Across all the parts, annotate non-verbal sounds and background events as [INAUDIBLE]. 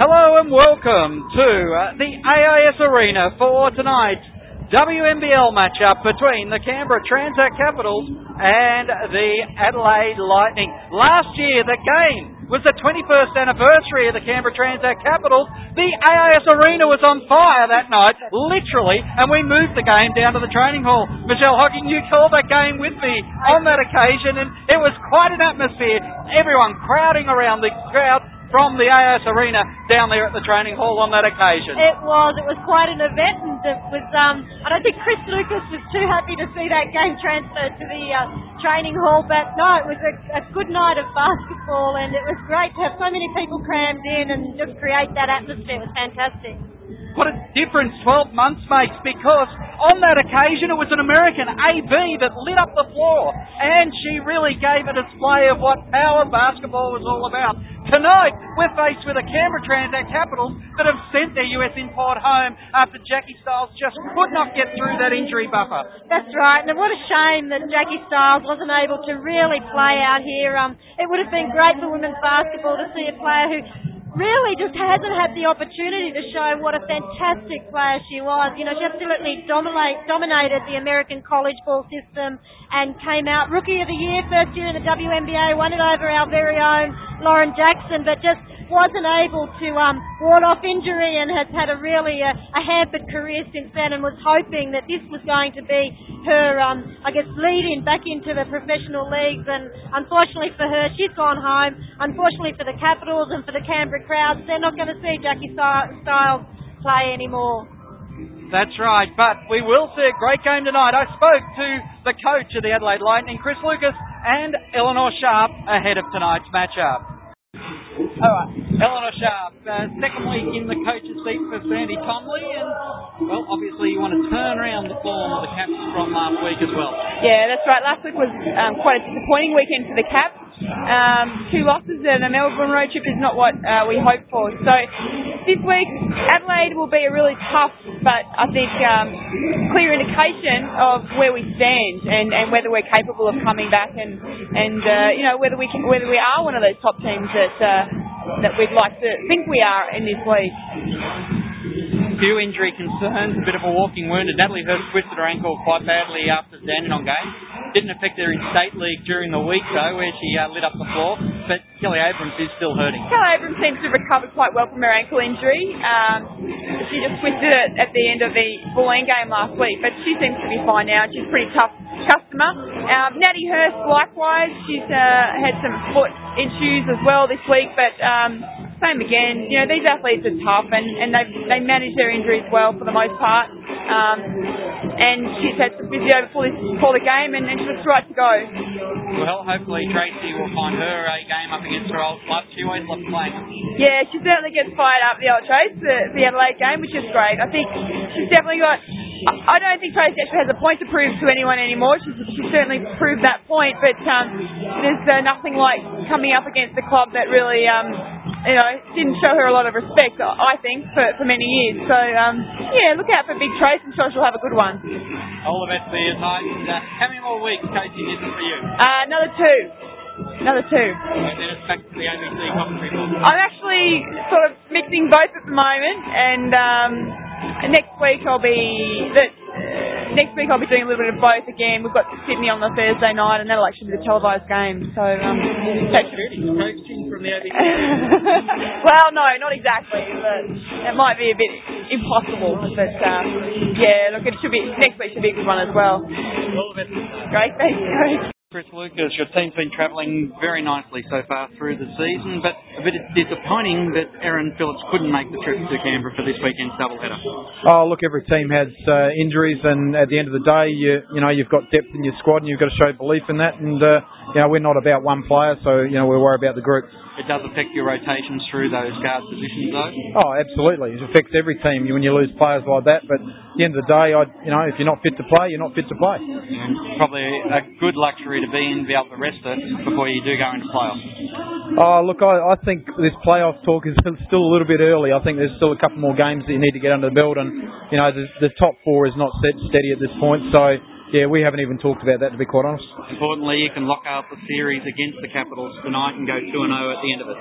Hello and welcome to uh, the AIS Arena for tonight's WNBL matchup between the Canberra Transact Capitals and the Adelaide Lightning. Last year, the game was the 21st anniversary of the Canberra Transact Capitals. The AIS Arena was on fire that night, literally, and we moved the game down to the training hall. Michelle Hocking, you called that game with me on that occasion, and it was quite an atmosphere. Everyone crowding around the crowd from the AIS Arena down there at the training hall on that occasion. It was. It was quite an event, and it was. Um, I don't think Chris Lucas was too happy to see that game transferred to the uh, training hall, but no, it was a, a good night of basketball, and it was great to have so many people crammed in and just create that atmosphere. It was fantastic. What a difference 12 months makes because on that occasion it was an American AB that lit up the floor and she really gave a display of what power basketball was all about. Tonight we're faced with a Canberra Transact Capitals that have sent their US import home after Jackie Stiles just could not get through that injury buffer. That's right, and what a shame that Jackie Stiles wasn't able to really play out here. Um, it would have been great for women's basketball to see a player who really just hasn't had the opportunity to show what a fantastic player she was. You know, she absolutely dominate, dominated the American college ball system and came out rookie of the year, first year in the WNBA, won it over our very own Lauren Jackson, but just wasn't able to um, ward off injury and has had a really uh, a hampered career since then and was hoping that this was going to be her, um, I guess, lead in back into the professional leagues. And unfortunately for her, she's gone home. Unfortunately for the Capitals and for the Canberra crowds, they're not going to see Jackie Stiles play anymore. That's right, but we will see a great game tonight. I spoke to the coach of the Adelaide Lightning, Chris Lucas, and Eleanor Sharp ahead of tonight's matchup. All right, Eleanor Sharp, uh, second week in the coach's seat for Sandy Comley, and well, obviously you want to turn around the form of the Caps from last week as well. Yeah, that's right. Last week was um, quite a disappointing weekend for the Caps. Um, two losses and a Melbourne road trip is not what uh, we hoped for. So this week, Adelaide will be a really tough, but I think um, clear indication of where we stand and, and whether we're capable of coming back and and uh, you know whether we can, whether we are one of those top teams that uh, that we'd like to think we are in this league few injury concerns, a bit of a walking wound. And Natalie Hurst twisted her ankle quite badly after the Dandenong game. Didn't affect her in state league during the week though, where she uh, lit up the floor. But Kelly Abrams is still hurting. Kelly Abrams seems to have recovered quite well from her ankle injury. Um, she just twisted it at the end of the Bulleen game last week, but she seems to be fine now. She's a pretty tough customer. Um, Natty Hurst, likewise, she's uh, had some foot issues as well this week, but um, same again. You know, these athletes are tough and, and they they manage their injuries well for the most part. Um, and she's had some physio before, this, before the game and, and she looks right to go. Well, hopefully Tracy will find her a game up against her old club. She always loves playing. Yeah, she certainly gets fired up the old Trace, the, the Adelaide game, which is great. I think she's definitely got I don't think Tracy actually has a point to prove to anyone anymore. She's, she's certainly proved that point, but um, there's uh, nothing like coming up against a club that really um, you know, didn't show her a lot of respect, I think, for, for many years. So, um, yeah, look out for Big Trace. I'm sure she'll have a good one. All the best for you tonight. And, uh, how many more weeks coaching is it for you? Uh, another two. Another two. And then it's back to the ABC commentary I'm actually sort of mixing both at the moment, and um, next week I'll be the, next week I'll be doing a little bit of both again. We've got Sydney on the Thursday night, and that'll actually be the televised game. So um, coaching from the [LAUGHS] well, no, not exactly. But it might be a bit impossible. But um, yeah, look, it should be next week should be a good one as well. All of it. Great, thanks. Chris Lucas, your team's been travelling very nicely so far through the season, but a bit disappointing that Erin Phillips couldn't make the trip to Canberra for this weekend's doubleheader. Oh, look, every team has uh, injuries, and at the end of the day, you you know you've got depth in your squad, and you've got to show belief in that. And uh, you know we're not about one player, so you know we worry about the group. It does affect your rotations through those guard positions, though. Oh, absolutely. It affects every team when you lose players like that. But at the end of the day, I, you know, if you're not fit to play, you're not fit to play. And probably a good luxury to be in, be able to rest it before you do go into playoffs. Oh, look, I, I think this playoff talk is [LAUGHS] still a little bit early. I think there's still a couple more games that you need to get under the belt, and you know the, the top four is not set steady at this point. So yeah, we haven't even talked about that to be quite honest. Importantly, you can lock up the series against the Capitals tonight and go 2 and 0 at the end of it.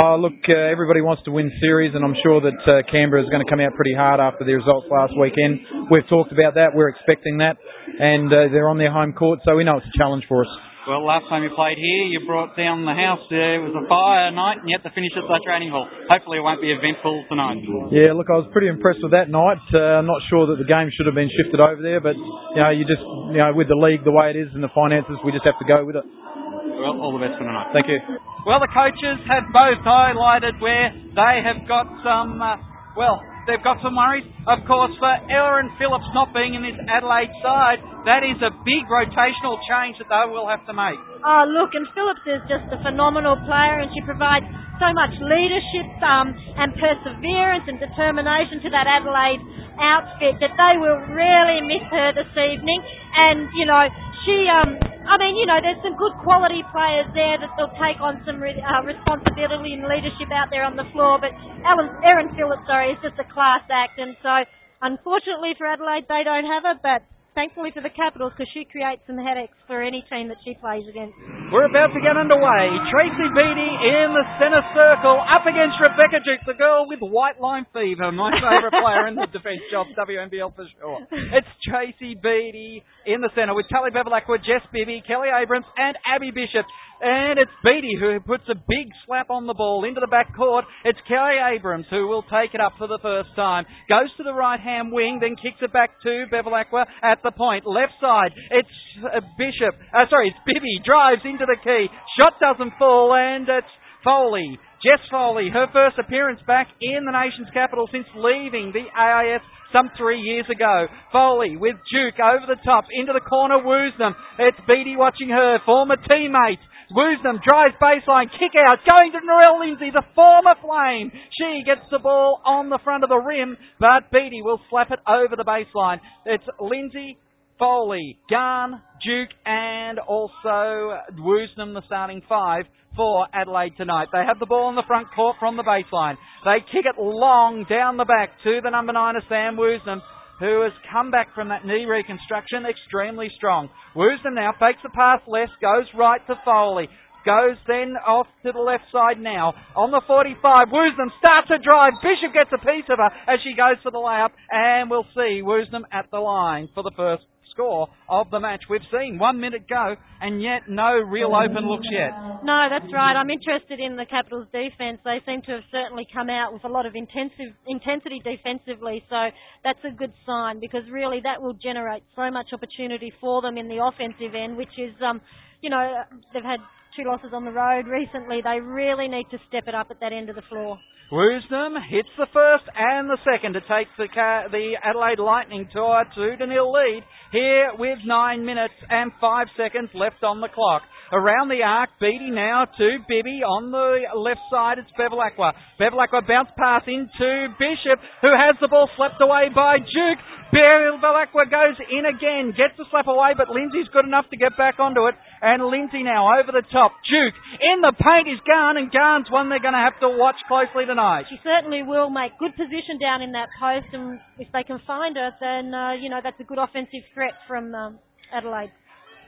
Oh, look, uh, everybody wants to win series, and I'm sure that uh, Canberra is going to come out pretty hard after the results last weekend. We've talked about that. We're expecting that, and uh, they're on their home court, so we know it's a challenge for us. Well, last time you played here, you brought down the house. Uh, it was a fire night, and you had to finish at the training hall. Hopefully, it won't be eventful tonight. Yeah, look, I was pretty impressed with that night. Uh, I'm not sure that the game should have been shifted over there, but you know, you just, you know, with the league the way it is and the finances, we just have to go with it. Well, all the best for tonight. Thank you. Well, the coaches have both highlighted where they have got some, uh, well, they've got some worries. Of course, for Erin Phillips not being in this Adelaide side, that is a big rotational change that they will have to make. Oh, look, and Phillips is just a phenomenal player, and she provides so much leadership um, and perseverance and determination to that Adelaide outfit that they will really miss her this evening. And, you know, she, um, I mean, you know, there's some good quality players there that they'll take on some re- uh, responsibility and leadership out there on the floor. But Ellen, Erin Phillips, sorry, is just a class act, and so unfortunately for Adelaide, they don't have her. But thankfully for the Capitals, because she creates some headaches for any team that she plays against. We're about to get underway. Tracy Beattie in the centre circle, up against Rebecca Duke, the girl with white line fever, my favourite player in the defence job, WNBL for sure. It's Tracy Beattie in the centre with Tully Bevilacqua, Jess Bibby, Kelly Abrams, and Abby Bishop. And it's Beatty who puts a big slap on the ball into the back court. It's Kelly Abrams who will take it up for the first time. Goes to the right hand wing, then kicks it back to Bevilacqua at the point. Left side, it's uh, Bishop. Uh, sorry, it's Bibby. Drives into the key. Shot doesn't fall, and it's Foley. Jess Foley, her first appearance back in the nation's capital since leaving the AIS some three years ago. Foley with Duke over the top, into the corner, Woosnam. It's Beattie watching her, former teammate. Woosnam drives baseline, kick out, going to Narelle Lindsay, the former flame. She gets the ball on the front of the rim, but Beattie will slap it over the baseline. It's Lindsay, Foley, Garn, Duke, and also Woosnam, the starting five for Adelaide tonight. They have the ball in the front court from the baseline. They kick it long down the back to the number nine of Sam Woosnam who has come back from that knee reconstruction extremely strong. Woosnam now fakes the pass left, goes right to Foley. Goes then off to the left side now. On the 45, Woosnam starts a drive. Bishop gets a piece of her as she goes for the layup. And we'll see Woosnam at the line for the first score of the match. We've seen one minute go and yet no real open looks yet. No, that's right. I'm interested in the Capitals' defence. They seem to have certainly come out with a lot of intensive intensity defensively, so that's a good sign because really that will generate so much opportunity for them in the offensive end, which is, um, you know, they've had two losses on the road recently. They really need to step it up at that end of the floor. Woosnam hits the first and the second to take the, the Adelaide Lightning to a 2 to nil lead here with 9 minutes and 5 seconds left on the clock. Around the arc, Beattie now to Bibby on the left side. It's Bevilacqua. Bevilacqua bounce pass into Bishop, who has the ball slapped away by Duke. Bevilacqua goes in again, gets the slap away, but Lindsay's good enough to get back onto it. And Lindsay now over the top. Duke in the paint is Garn, and Garn's one they're going to have to watch closely tonight. She certainly will make good position down in that post, and if they can find her, then uh, you know that's a good offensive threat from um, Adelaide.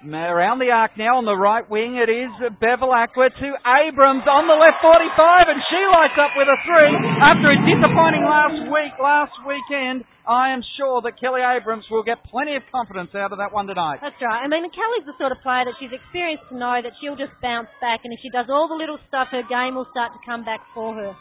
Around the arc now on the right wing, it is Bevilacqua to Abrams on the left 45, and she lights up with a three after a disappointing last week, last weekend. I am sure that Kelly Abrams will get plenty of confidence out of that one tonight. That's right. I mean, Kelly's the sort of player that she's experienced to know that she'll just bounce back, and if she does all the little stuff, her game will start to come back for her.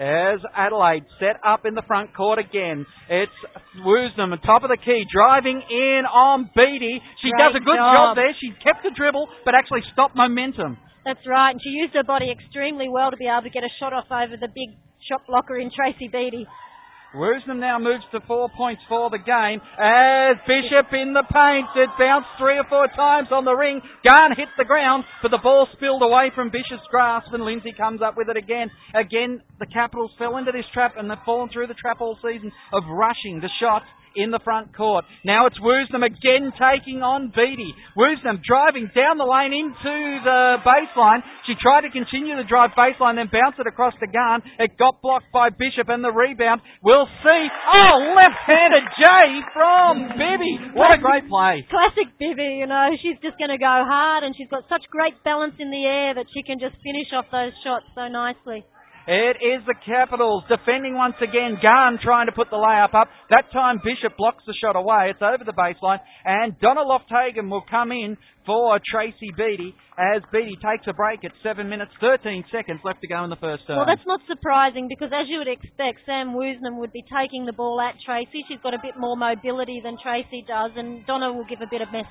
As Adelaide set up in the front court again. It's Woosnam, at top of the key, driving in on Beatty. She Great does a good job. job there. She kept the dribble, but actually stopped momentum. That's right, and she used her body extremely well to be able to get a shot off over the big shot blocker in Tracy Beattie. Woosnam now moves to four points for the game as Bishop in the paint. It bounced three or four times on the ring. Garn hit the ground, but the ball spilled away from Bishop's grasp and Lindsay comes up with it again. Again, the Capitals fell into this trap and they've fallen through the trap all season of rushing the shot in the front court. Now it's Woosnam again taking on Beatty. Woosnam driving down the lane into the baseline. She tried to continue to drive baseline, then bounce it across to Garn. It got blocked by Bishop and the rebound. We'll see. Oh, left-handed J from Bibby. What a great play. Classic Bibby, you know, she's just going to go hard and she's got such great balance in the air that she can just finish off those shots so nicely. It is the Capitals defending once again. Garn trying to put the layup up. That time Bishop blocks the shot away. It's over the baseline. And Donna Lofthagen will come in for Tracy Beatty as Beatty takes a break at 7 minutes 13 seconds left to go in the first term. Well, that's not surprising because as you would expect, Sam Woosnam would be taking the ball at Tracy. She's got a bit more mobility than Tracy does, and Donna will give a bit of mess,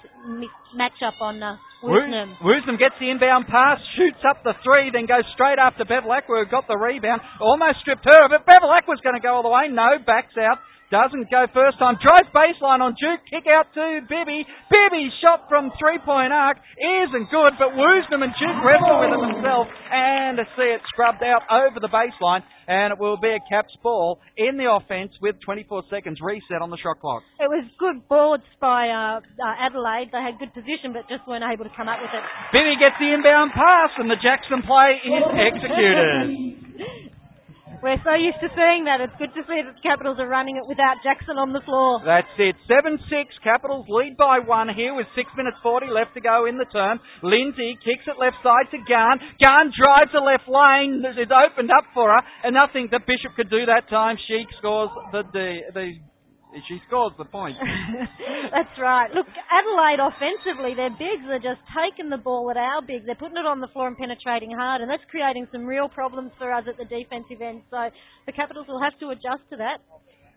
match up on uh, Woosnam. Woosnam gets the inbound pass, shoots up the three, then goes straight after Bevilacqua, who got the rebound, almost stripped her of it. Bevilacqua's going to go all the way. No, backs out. Doesn't go first time. Drives baseline on Duke. Kick out to Bibby. Bibby shot from three point arc. Isn't good, but Woosnam and Duke wrestle with it themselves and see it scrubbed out over the baseline. And it will be a Caps ball in the offense with 24 seconds reset on the shot clock. It was good boards by uh, uh, Adelaide. They had good position, but just weren't able to come up with it. Bibby gets the inbound pass, and the Jackson play is executed. [LAUGHS] We're so used to seeing that. It's good to see that the Capitals are running it without Jackson on the floor. That's it. 7-6. Capitals lead by one here with 6 minutes 40 left to go in the term. Lindsay kicks it left side to Garn. Garn drives the left lane. It's opened up for her. And nothing that Bishop could do that time. She scores the, the, the she scores the point. [LAUGHS] That's right. Look, Adelaide offensively, their bigs are just taking the ball at our bigs. They're putting it on the floor and penetrating hard, and that's creating some real problems for us at the defensive end. So the Capitals will have to adjust to that.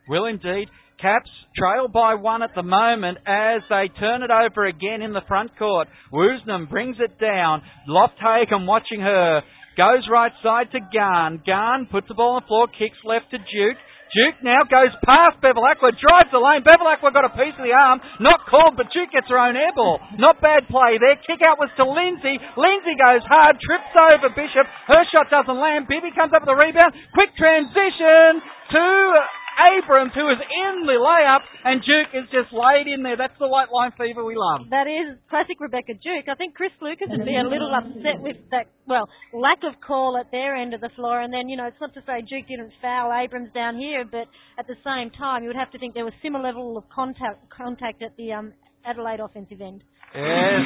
Will indeed. Caps trail by one at the moment as they turn it over again in the front court. Woosnam brings it down. Lofthagen watching her. Goes right side to Garn. Garn puts the ball on the floor, kicks left to Duke. Duke now goes past Bevilacqua, drives the lane. Bevilacqua got a piece of the arm. Not called, but Duke gets her own air ball. Not bad play there. Kick out was to Lindsay. Lindsay goes hard, trips over Bishop. Her shot doesn't land. Bibby comes up with a rebound. Quick transition to Abrams, who is in the layup, and Duke is just laid in there. That's the white line fever we love. That is classic Rebecca Duke. I think Chris Lucas would be a little upset with that, well, lack of call at their end of the floor. And then, you know, it's not to say Duke didn't foul Abrams down here, but at the same time, you would have to think there was similar level of contact, contact at the um, Adelaide offensive end. Yes,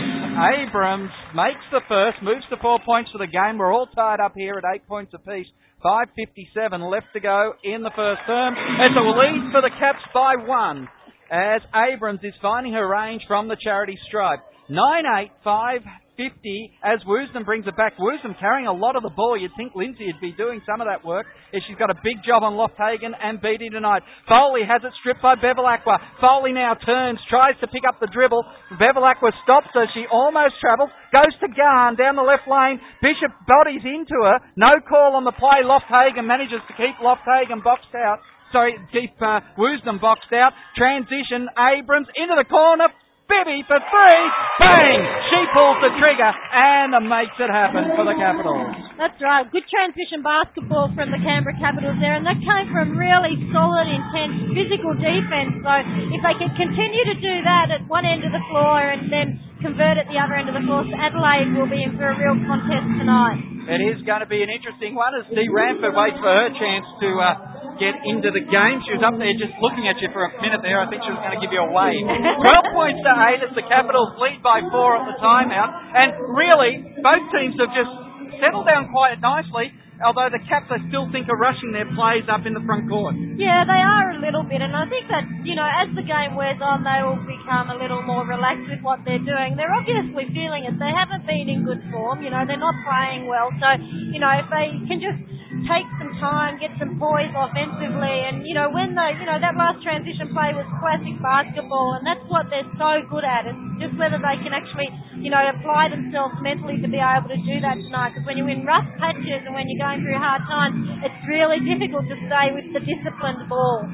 Abrams makes the first, moves to four points for the game. We're all tied up here at eight points apiece. 5.57 left to go in the first term. It's a lead for the Caps by one as Abrams is finding her range from the charity stripe. 9-8, 5 50 as Woosnam brings it back. Woosnam carrying a lot of the ball. You'd think Lindsay would be doing some of that work if she's got a big job on Lofthagen and Beatty tonight. Foley has it stripped by Bevilacqua. Foley now turns, tries to pick up the dribble. Bevilacqua stops her. She almost travels, goes to Garn down the left lane. Bishop bodies into her. No call on the play. Lofthagen manages to keep Lofthagen boxed out sorry, keep uh, Woosnam boxed out. Transition, Abrams into the corner, Bibby for three. Bang! She pulls the trigger and makes it happen for the Capitals. That's right. Good transition basketball from the Canberra Capitals there, and that came from really solid, intense physical defence. So if they can continue to do that at one end of the floor and then convert at the other end of the floor, Adelaide will be in for a real contest tonight. It is going to be an interesting one as Dee Ramford waits for her chance to. Uh, get into the game. She was up there just looking at you for a minute there. I think she was going to give you a wave. [LAUGHS] 12 points to 8 as the Capitals lead by 4 at the timeout. And really, both teams have just settled down quite nicely. Although the Caps, I still think, are rushing their plays up in the front court. Yeah, they are a little bit, and I think that you know, as the game wears on, they will become a little more relaxed with what they're doing. They're obviously feeling it. They haven't been in good form. You know, they're not playing well. So, you know, if they can just take some time, get some poise offensively, and you know when the you know that last transition play was classic basketball, and that's what they're so good at. It's just whether they can actually you know apply themselves mentally to be able to do that tonight. Because when you're in rough patches and when you're going through hard times, it's really difficult to stay with the disciplined ball.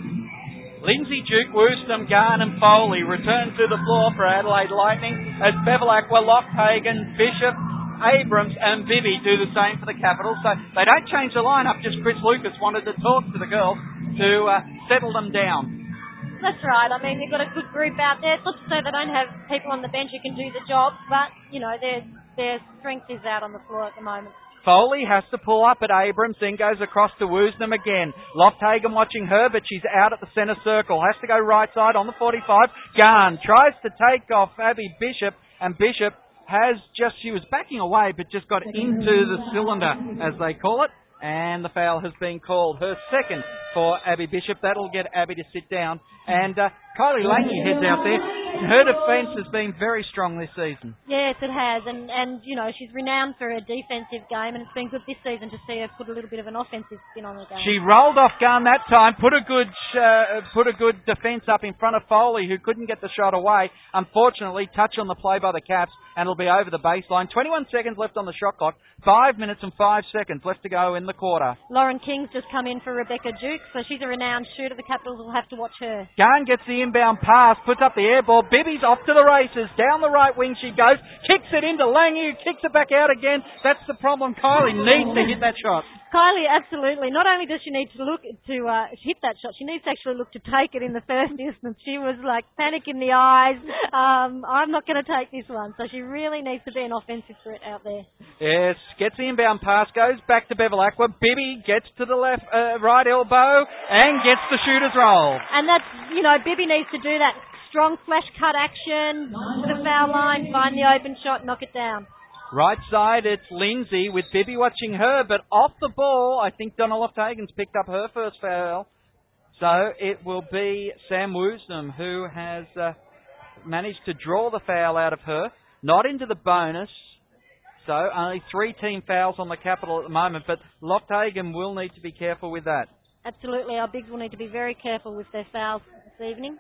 Lindsay Duke, Woosnam, Garn and Foley return to the floor for Adelaide Lightning as Bevilacqua, Lofthagen, Bishop, Abrams and Bibby do the same for the Capitals. So they don't change the lineup, just Chris Lucas wanted to talk to the girls to uh, settle them down. That's right. I mean, they've got a good group out there. It's not to say they don't have people on the bench who can do the job, but, you know, their, their strength is out on the floor at the moment. Foley has to pull up at Abrams, then goes across to Woosnam again. Lofthagen watching her, but she's out at the centre circle. Has to go right side on the 45. Garn tries to take off Abby Bishop, and Bishop has just, she was backing away, but just got into the cylinder, as they call it. And the foul has been called. Her second for Abby Bishop. That'll get Abby to sit down. And uh, Kylie Langy heads out there. Her defence has been very strong this season. Yes, it has, and and you know she's renowned for her defensive game, and it's been good this season to see her put a little bit of an offensive spin on the game. She rolled off gun that time, put a good uh, put a good defence up in front of Foley, who couldn't get the shot away. Unfortunately, touch on the play by the Caps, and it'll be over the baseline. 21 seconds left on the shot clock. Five minutes and five seconds left to go in the quarter. Lauren King's just come in for Rebecca Duke, so she's a renowned shooter. The Capitals will have to watch her. Garn gets the inbound pass, puts up the air ball. Bibby's off to the races. Down the right wing she goes. Kicks it into Langy, kicks it back out again. That's the problem. Kylie needs to hit that shot. Kylie, absolutely. Not only does she need to look to uh, hit that shot, she needs to actually look to take it in the first [LAUGHS] instance. She was like panic in the eyes. Um, I'm not going to take this one. So she really needs to be an offensive threat out there. Yes, gets the inbound pass, goes back to Bevilacqua. Bibby gets to the left, uh, right elbow, and gets the shooter's roll. And that's, you know, Bibby needs to do that strong flash cut action to the foul line, find the open shot, knock it down. Right side, it's Lindsay with Bibby watching her, but off the ball, I think Donna Lofthagen's picked up her first foul. So it will be Sam Woosnam who has uh, managed to draw the foul out of her, not into the bonus. So only three team fouls on the capital at the moment, but Lofthagen will need to be careful with that. Absolutely, our bigs will need to be very careful with their fouls this evening.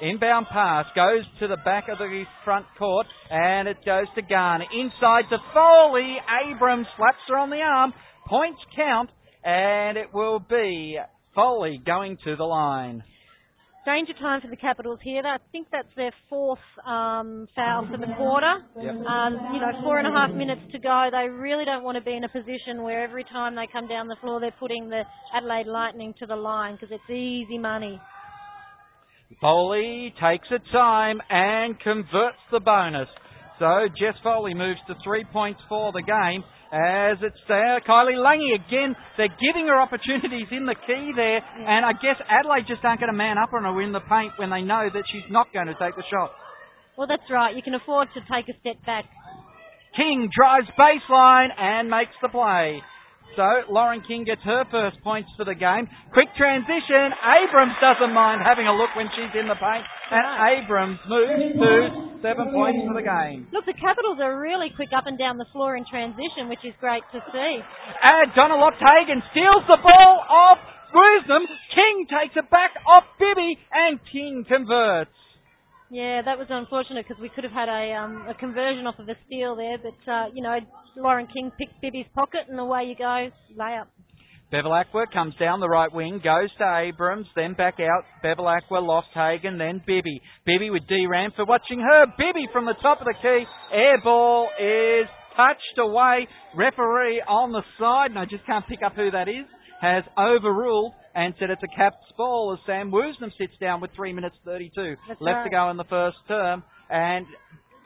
Inbound pass goes to the back of the front court and it goes to Garner. Inside to Foley. Abrams slaps her on the arm. Points count and it will be Foley going to the line. Danger time for the Capitals here. I think that's their fourth um, foul for the quarter. Yep. Um, you know, four and a half minutes to go. They really don't want to be in a position where every time they come down the floor, they're putting the Adelaide Lightning to the line because it's easy money. Foley takes a time and converts the bonus. So Jess Foley moves to three points for the game. As it's there, Kylie Langy again. They're giving her opportunities in the key there, and I guess Adelaide just aren't going to man up on her in the paint when they know that she's not going to take the shot. Well, that's right. You can afford to take a step back. King drives baseline and makes the play. So Lauren King gets her first points for the game. Quick transition. Abrams doesn't mind having a look when she's in the paint. And Abrams moves to seven points for the game. Look, the Capitals are really quick up and down the floor in transition, which is great to see. And Donna Hagen steals the ball off Woosnam. King takes it back off Bibby and King converts. Yeah, that was unfortunate because we could have had a um, a conversion off of a steal there, but uh, you know Lauren King picked Bibby's pocket and away you go, layup. Bevilacqua comes down the right wing, goes to Abrams, then back out. Bevilacqua, Lofthagen, then Bibby. Bibby with D Ram for watching her. Bibby from the top of the key. Air ball is touched away. Referee on the side, and I just can't pick up who that is, has overruled and said it's a Caps ball as Sam Woosnam sits down with 3 minutes 32 That's left right. to go in the first term. And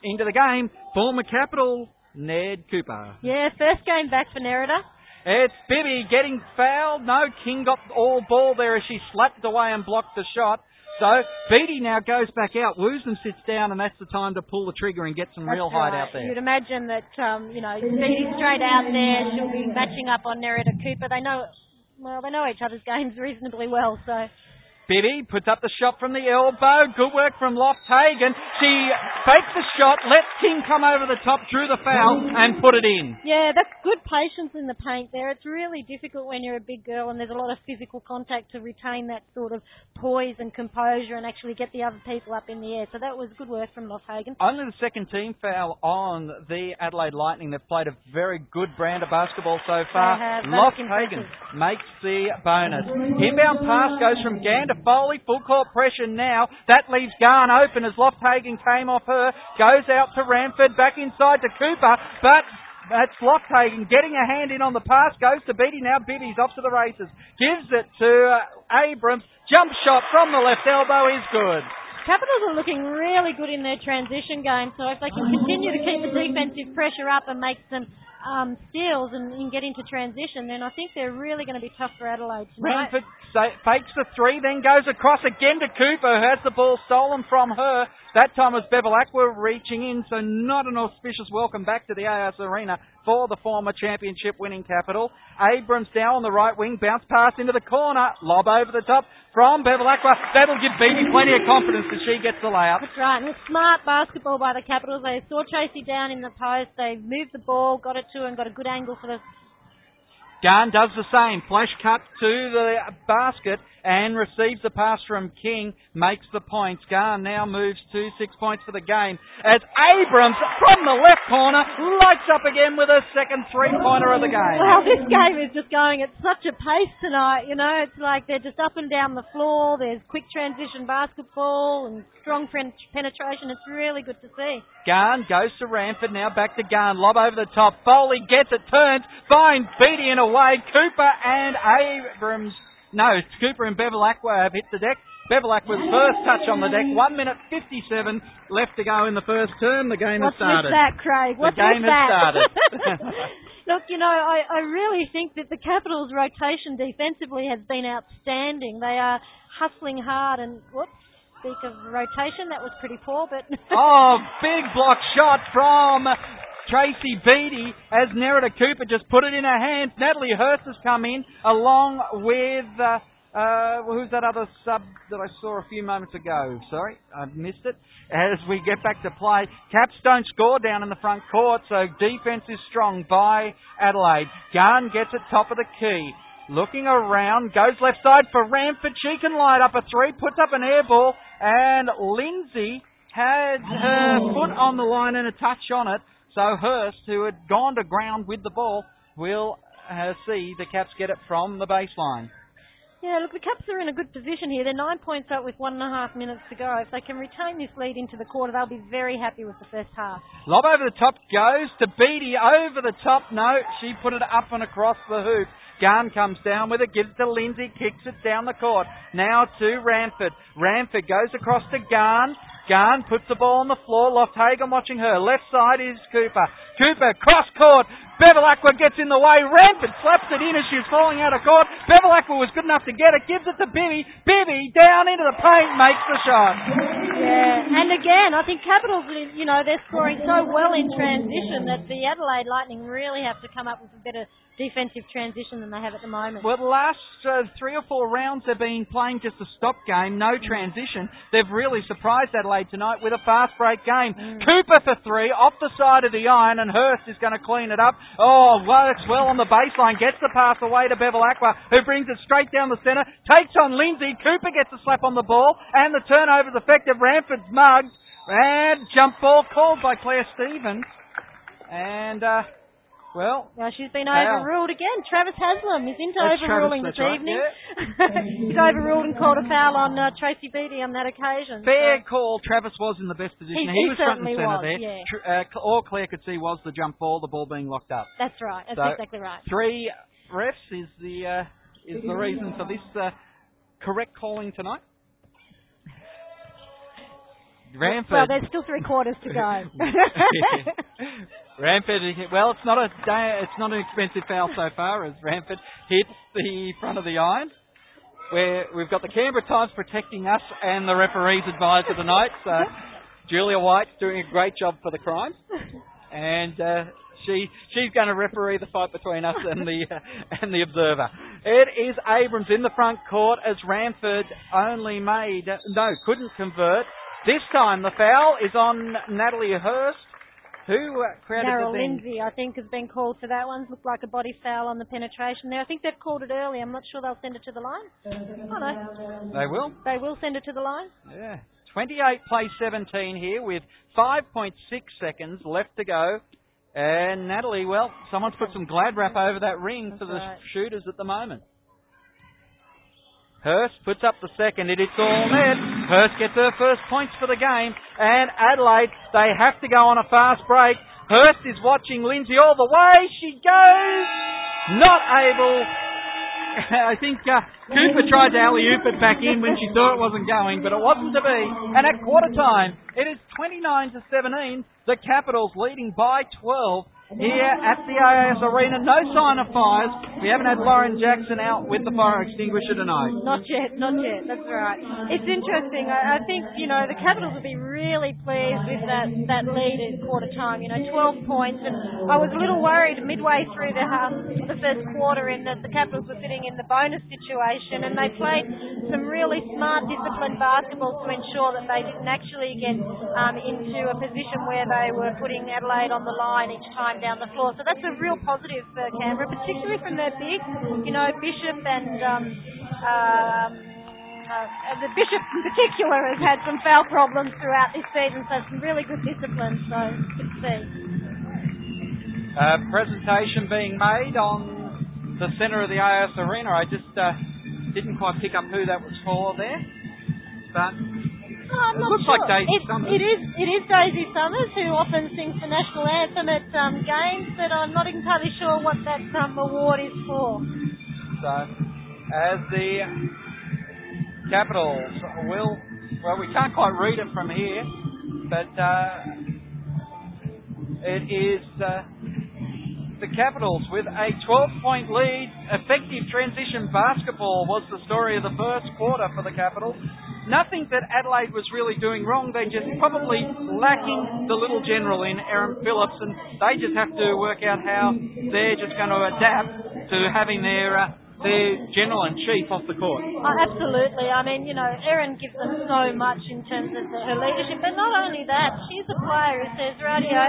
into the game, former Capital, Ned Cooper. Yeah, first game back for Nerida. It's Bibby getting fouled. No, King got all ball there as she slapped away and blocked the shot. So Beatty now goes back out. Woosnam sits down, and that's the time to pull the trigger and get some real height right. out there. You'd imagine that, um, you know, Beatty's straight out there. She'll be matching up on Nerida Cooper. They know, well, they know each other's games reasonably well, so. Bibby puts up the shot from the elbow. Good work from Lofthagen. She faked the shot, let King come over the top, drew the foul, and put it in. Yeah, that's good patience in the paint there. It's really difficult when you're a big girl and there's a lot of physical contact to retain that sort of poise and composure and actually get the other people up in the air. So that was good work from Lofthagen. Only the second team foul on the Adelaide Lightning. They've played a very good brand of basketball so far. Lofthagen makes the bonus. Inbound pass goes from Gander Foley. Full court pressure now. That leaves Garn open as Lofthagen came off her. Goes out to Ramford. Back inside to Cooper. But That's Lofthagen getting a hand in on the pass. Goes to Beatty. Now Beatty's off to the races. Gives it to uh, Abrams. Jump shot from the left elbow is good. Capitals are looking really good in their transition game, so if they can continue to keep the defensive pressure up and make some um, steals and, and get into transition, then I think they're really going to be tough for Adelaide tonight. Ranford fakes the three, then goes across again to Cooper, who has the ball stolen from her. That time was Bevilacqua reaching in, so not an auspicious welcome back to the AIS Arena for the former championship winning capital. Abrams down on the right wing, bounce pass into the corner, lob over the top from Bevilacqua. That'll give Beatty plenty of confidence that she gets the layup. That's right, and a smart basketball by the Capitals. They saw Tracy down in the post, they moved the ball, got it to her, and got a good angle for the Garn does the same. Flash cut to the basket and receives the pass from King. Makes the points. Garn now moves to six points for the game as Abrams from the left corner lights up again with a second three-pointer of the game. Well, this game is just going at such a pace tonight. You know, it's like they're just up and down the floor. There's quick transition basketball and strong pen- penetration. It's really good to see. Garn goes to Ranford, now back to Garn, lob over the top. Foley gets it, turns, finds Beatty in a way. Cooper and Abrams, no, Cooper and Bevilacqua have hit the deck. Bevilacqua's first touch on the deck, 1 minute 57 left to go in the first term. The game What's has started. with that, Craig? What's the game has that? started. [LAUGHS] [LAUGHS] Look, you know, I, I really think that the Capitals' rotation defensively has been outstanding. They are hustling hard and, whoops, speak of rotation, that was pretty poor, but... oh, [LAUGHS] big block shot from Tracy Beatty as Nerida Cooper just put it in her hands. Natalie Hurst has come in along with, uh, uh, who's that other sub that I saw a few moments ago? Sorry, I missed it. As we get back to play, Caps don't score down in the front court, so defense is strong by Adelaide. Garn gets it top of the key. Looking around, goes left side for Ramford. She can light up a three, puts up an air ball, and Lindsay had her foot on the line and a touch on it. So Hurst, who had gone to ground with the ball, will uh, see the Caps get it from the baseline. Yeah, look, the Caps are in a good position here. They're nine points up with one and a half minutes to go. If they can retain this lead into the quarter, they'll be very happy with the first half. Lob over the top goes to Beatty over the top. No, she put it up and across the hoop. Garn comes down with it, gives it to Lindsay, kicks it down the court. Now to Ranford. Ranford goes across to Garn. Garn puts the ball on the floor. Loft Lofthagen watching her. Left side is Cooper. Cooper cross court. Bevilacqua gets in the way. Rampant slaps it in as she's falling out of court. Bevilacqua was good enough to get it. Gives it to Bibby. Bibby down into the paint makes the shot. Yeah, and again, I think Capitals, you know, they're scoring so well in transition that the Adelaide Lightning really have to come up with a better defensive transition than they have at the moment. Well, the last uh, three or four rounds they've been playing just a stop game, no transition. They've really surprised Adelaide tonight with a fast break game. Mm. Cooper for three, off the side of the iron, and Hurst is going to clean it up. Oh, works well on the baseline, gets the pass away to Bevilacqua, who brings it straight down the centre, takes on Lindsay. Cooper gets a slap on the ball, and the turnover's effective. Ramford's mugged, and jump ball called by Claire Stevens. And, uh, well, Well, she's been overruled again. Travis Haslam is into That's overruling Travis, this right, evening. [LAUGHS] He's overruled and called a foul on uh, Tracy Beatty on that occasion. Fair So- call. Travis was in the best position. He- he was front and certainly centre was, there. yeah. Tr- uh, all Claire could see was the jump ball, the ball being locked up. That's right. That's So- exactly right. Three refs is the uh, is the reason for this uh, correct calling tonight. Ramford. Well, there's still three quarters to go. [LAUGHS] [LAUGHS] Ramford. Well, it's not a da- it's not an expensive foul so far as Ramford hits the front of the iron. Where we've got the Canberra Times protecting us and the referee's advisor tonight. So Julia White's doing a great job for the crime, and uh, she she's going to referee the fight between us and the uh, [LAUGHS] and the observer. It is Abrams in the front court as Ramford only made no couldn't convert. This time the foul is on Natalie Hurst, who created Daryl the thing. Lindsay, I think, has been called for that one. Looked like a body foul on the penetration there. I think they've called it early. I'm not sure they'll send it to the line. Oh, no. They will. They will send it to the line. Yeah. 28 play 17 here with 5.6 seconds left to go. And Natalie, well, someone's put some glad wrap over that ring for the right. shooters at the moment. Hurst puts up the second. It is all net. Hurst gets her first points for the game. And Adelaide, they have to go on a fast break. Hurst is watching Lindsay all the way. She goes. Not able. [LAUGHS] I think uh, Cooper tried to alley oop it back in when she thought it wasn't going, but it wasn't to be. And at quarter time, it is 29 to 17. The Capitals leading by 12 here at the AIS Arena. No sign of fires. We haven't had Lauren Jackson out with the fire extinguisher tonight. Not yet, not yet. That's right. It's interesting. I, I think you know the Capitals will be really pleased with that that lead at quarter time. You know, 12 points, and I was a little worried midway through the um, the first quarter in that the Capitals were sitting in the bonus situation, and they played some really smart, disciplined basketball to ensure that they didn't actually get um, into a position where they were putting Adelaide on the line each time down the floor. So that's a real positive for Canberra, particularly from their big, you know, Bishop and um, um, uh, the Bishop in particular has had some foul problems throughout this season, so some really good discipline. So good to see. Uh, presentation being made on the centre of the AIS Arena. I just uh, didn't quite pick up who that was for there, but I'm It looks sure. like Daisy it, Summers. It is. It is Daisy Summers who often sings the national anthem at um, games, but I'm not entirely sure what that um, award is for. So, as the Capitals will, well, we can't quite read it from here, but uh, it is uh, the Capitals with a 12-point lead. Effective transition basketball was the story of the first quarter for the Capitals. Nothing that Adelaide was really doing wrong. They're just probably lacking the little general in Erin Phillips, and they just have to work out how they're just going to adapt to having their uh, their general and chief off the court. Oh, absolutely. I mean, you know, Erin gives them so much in terms of the, her leadership, but not only that, she's a player who says, radio,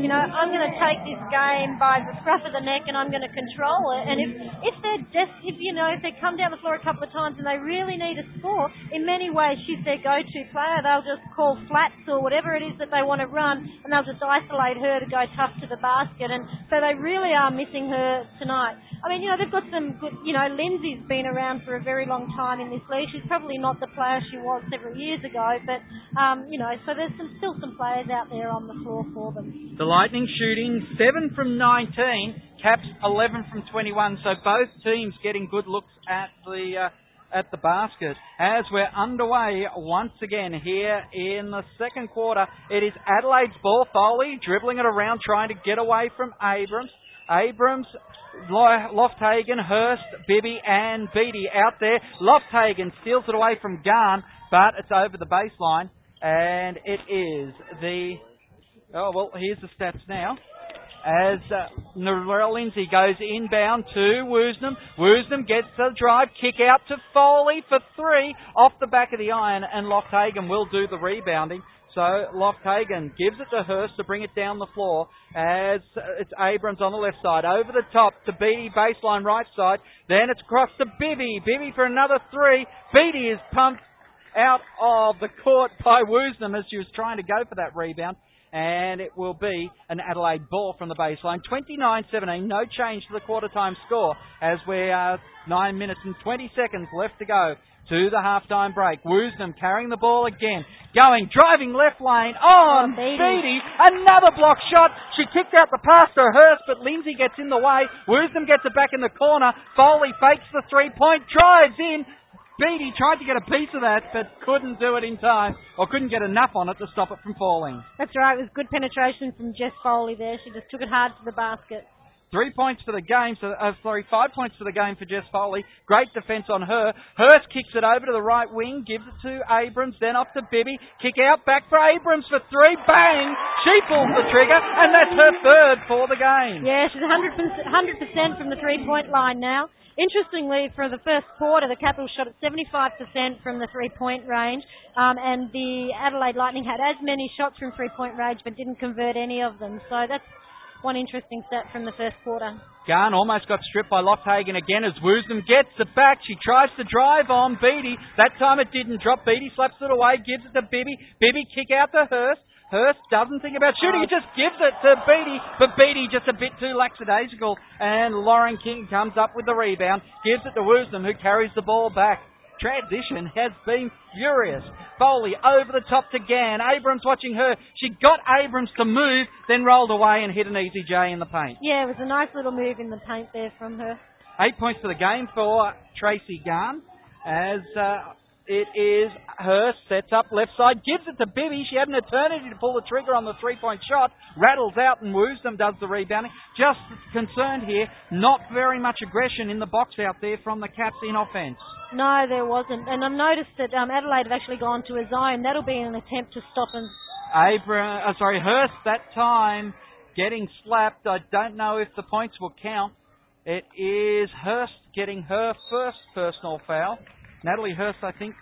you know, I'm going to take this game by the scruff of the neck and I'm going to control it. And if if they're des- if you know if they come down the floor a couple of times and they really need a score, in many ways she's their go-to player. They'll just call flats or whatever it is that they want to run, and they'll just isolate her to go tough to the basket. And so they really are missing her tonight. I mean, you know, they've got some good, you know, Lindsay's been around for a very long time in this league. She's probably not the player she was several years ago, but, um, you know, so there's some, still some players out there on the floor for them. The Lightning shooting 7 from 19, Caps 11 from 21, so both teams getting good looks at the uh, at the basket. As we're underway once again here in the second quarter, it is Adelaide's ball. Foley dribbling it around, trying to get away from Abrams. Abrams, Lo- Lofthagen, Hurst, Bibby, and Beatty out there. Lofthagen steals it away from Garn, but it's over the baseline, and it is the Oh, well, here's the stats now. As uh, Narelle Lindsay goes inbound to Woosnam. Woosnam gets the drive, kick out to Foley for three off the back of the iron, and Lofthagen will do the rebounding. So Lofthagen gives it to Hurst to bring it down the floor as it's Abrams on the left side. Over the top to Beatty, baseline right side. Then it's across to Bibby. Bibby for another three. Beatty is pumped out of the court by Woosnam as she was trying to go for that rebound. And it will be an Adelaide ball from the baseline. 29-17, no change to the quarter time score as we are 9 minutes and 20 seconds left to go to the halftime break. Woosnam carrying the ball again. Going, driving left lane on Oh, oh Beatty. Beatty. Another block shot. She kicked out the pass to Hurst, but Lindsay gets in the way. Woosnam gets it back in the corner. Foley fakes the three point, drives in. Beatty tried to get a piece of that, but couldn't do it in time, or couldn't get enough on it to stop it from falling. That's right. It was good penetration from Jess Foley there. She just took it hard to the basket. Three points for the game, so, uh, sorry, five points for the game for Jess Foley. Great defence on her. Hurst kicks it over to the right wing, gives it to Abrams, then off to Bibby. Kick out, back for Abrams for three. Bang! She pulls the trigger, and that's her third for the game. Yeah, she's 100%, 100% from the three-point line now. Interestingly, for the first quarter, the Capitals shot at 75% from the three-point range, um, and the Adelaide Lightning had as many shots from three-point range, but didn't convert any of them. So that's one interesting stat from the first quarter. Garn almost got stripped by Lofthagen again as Woosnam gets it back. She tries to drive on Beatty. That time it didn't drop. Beatty slaps it away, gives it to Bibby. Bibby kick out to Hurst. Hurst doesn't think about shooting, he just gives it to Beatty, but Beatty just a bit too lackadaisical, and Lauren King comes up with the rebound, gives it to Woosnam, who carries the ball back. Transition has been furious. Foley over the top to Garn. Abrams watching her. She got Abrams to move, then rolled away and hit an easy J in the paint. Yeah, it was a nice little move in the paint there from her. Eight points for the game for Tracy Garn as uh, it is her sets up left side, gives it to Bibby. She had an eternity to pull the trigger on the three point shot, rattles out and Woosnam, does the rebounding. Just concerned here, not very much aggression in the box out there from the Caps in offence. No, there wasn't. And I've noticed that um, Adelaide have actually gone to a zone. That'll be an attempt to stop him. Abra, uh, sorry, Hurst that time getting slapped. I don't know if the points will count. It is Hurst getting her first personal foul. Natalie Hurst, I think.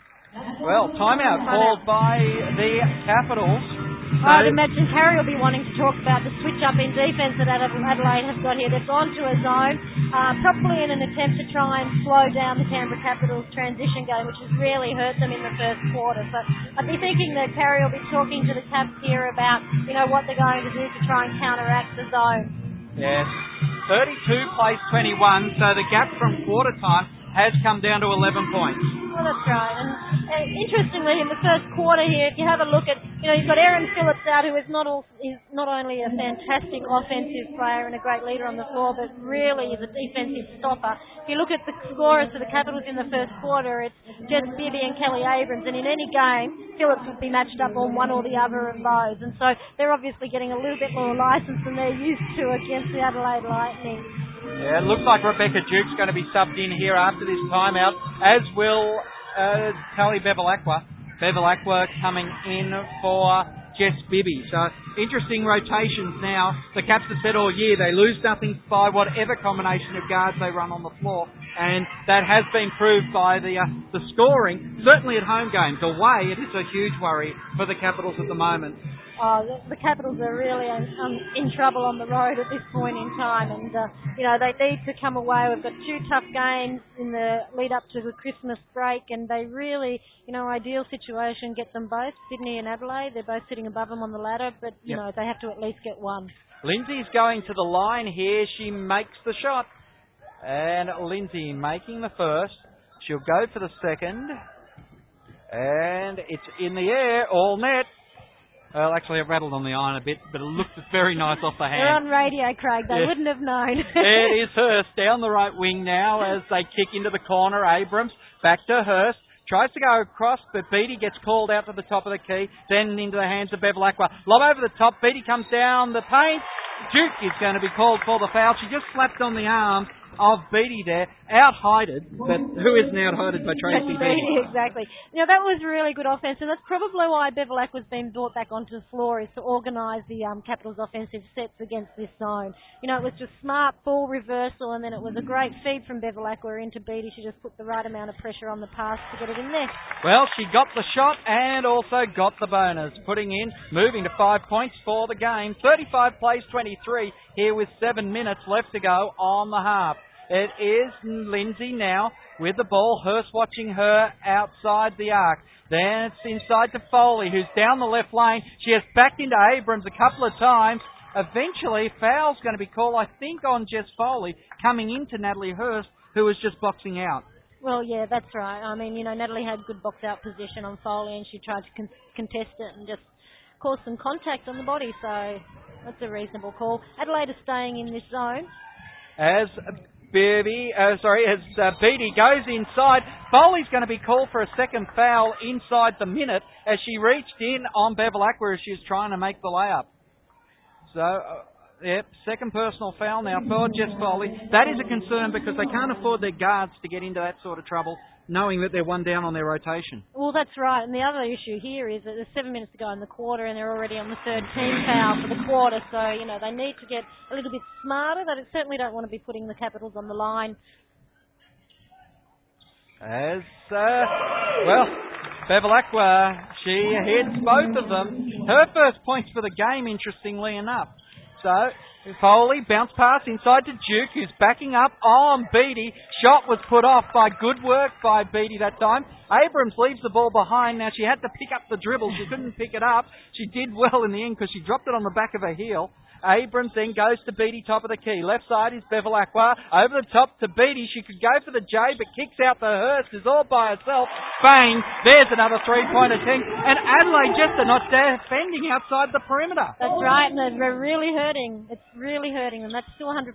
Well, timeout called by the Capitals. So I'd imagine Harry will be wanting to talk about the switch up in defence that Adelaide have got here. They've gone to a zone, uh, probably in an attempt to try and slow down the Canberra Capitals transition game, which has really hurt them in the first quarter. So I'd be thinking that Harry will be talking to the Caps here about, you know, what they're going to do to try and counteract the zone. Yes. 32 plays 21, so the gap from quarter time has come down to 11 points. Well, that's right. And uh, interestingly, in the first quarter here, if you have a look at, you know, you've got Erin Phillips out, who is not all, is not only a fantastic offensive player and a great leader on the floor, but really is a defensive stopper. If you look at the scorers for the Capitals in the first quarter, it's Jess Bibby and Kelly Abrams, and in any game, Phillips would be matched up on one or the other of those. And so they're obviously getting a little bit more license than they're used to against the Adelaide Lightning. Yeah, it looks like Rebecca Duke's going to be subbed in here after this timeout, as will uh, Tally Bevilacqua. Bevilacqua coming in for Jess Bibby. So interesting rotations now. The Caps have said all year they lose nothing by whatever combination of guards they run on the floor, and that has been proved by the uh, the scoring. Certainly at home games, away it is a huge worry for the Capitals at the moment. Oh, the, the Capitals are really um, um, in trouble on the road at this point in time, and uh, you know they need to come away. We've got two tough games in the lead up to the Christmas break, and they really, you know, ideal situation get them both. Sydney and Adelaide, they're both sitting above them on the ladder, but you Yep. know they have to at least get one. Lindsay's going to the line here. She makes the shot. And Lindsay making the first. She'll go for the second. And it's in the air, all net. Well, actually, it rattled on the iron a bit, but it looked very nice off the hand. They're on radio, Craig. They Yeah. wouldn't have known. There [LAUGHS] it is Hurst down the right wing now as they kick into the corner. Abrams back to Hurst. Tries to go across, but Beatty gets called out to the top of the key, then into the hands of Bevilacqua. Lob over the top. Beatty comes down the paint. Duke is going to be called for the foul. She just slapped on the arm of Beatty there, out-hided, but who isn't out-hided by Tracy Beatty? exactly. Now that was really good offense, and that's probably why Bevilacqua was being brought back onto the floor is to organise the um, Capitals' offensive sets against this zone. You know, it was just smart ball reversal, and then it was a great feed from Bevilacqua into Beatty. She just put the right amount of pressure on the pass to get it in there. Well, she got the shot and also got the bonus, putting in, moving to five points for the game. 35 plays 23 here with seven minutes left to go on the half. It is Lindsay now with the ball. Hurst watching her outside the arc. Then it's inside to Foley, who's down the left lane. She has backed into Abrams a couple of times. Eventually, foul's going to be called, I think, on Jess Foley, coming into Natalie Hurst, who was just boxing out. Well, yeah, that's right. I mean, you know, Natalie had good box out position on Foley, and she tried to con- contest it and just cause some contact on the body. So that's a reasonable call. Adelaide is staying in this zone. as Beatty, uh, sorry, as uh, Beatty goes inside. Foley's going to be called for a second foul inside the minute as she reached in on Bevilacqua as she was trying to make the layup. So, uh, yep, second personal foul now for Jess Foley. That is a concern because they can't afford their guards to get into that sort of trouble, knowing that they're one down on their rotation. Well, that's right. And the other issue here is that there's seven minutes to go in the quarter, and they're already on the third team foul for the quarter. So you know they need to get a little bit smarter. They certainly don't want to be putting the Capitals on the line. As, uh, well, Bevilacqua, she hits both of them. Her first points for the game, interestingly enough. So, Foley, bounce pass inside to Duke, who's backing up on Beatty. Shot was put off by good work by Beatty that time. Abrams leaves the ball behind. Now, she had to pick up the dribble. She couldn't pick it up. She did well in the end because she dropped it on the back of her heel. Abrams then goes to Beatty, top of the key. Left side is Bevilacqua. Over the top to Beatty. She could go for the J, but kicks out the Hurst. Is all by herself. Bang. There's another three-point attempt. And Adelaide just are not defending outside the perimeter. That's right, and they're really hurting. It's really hurting them. That's still 100%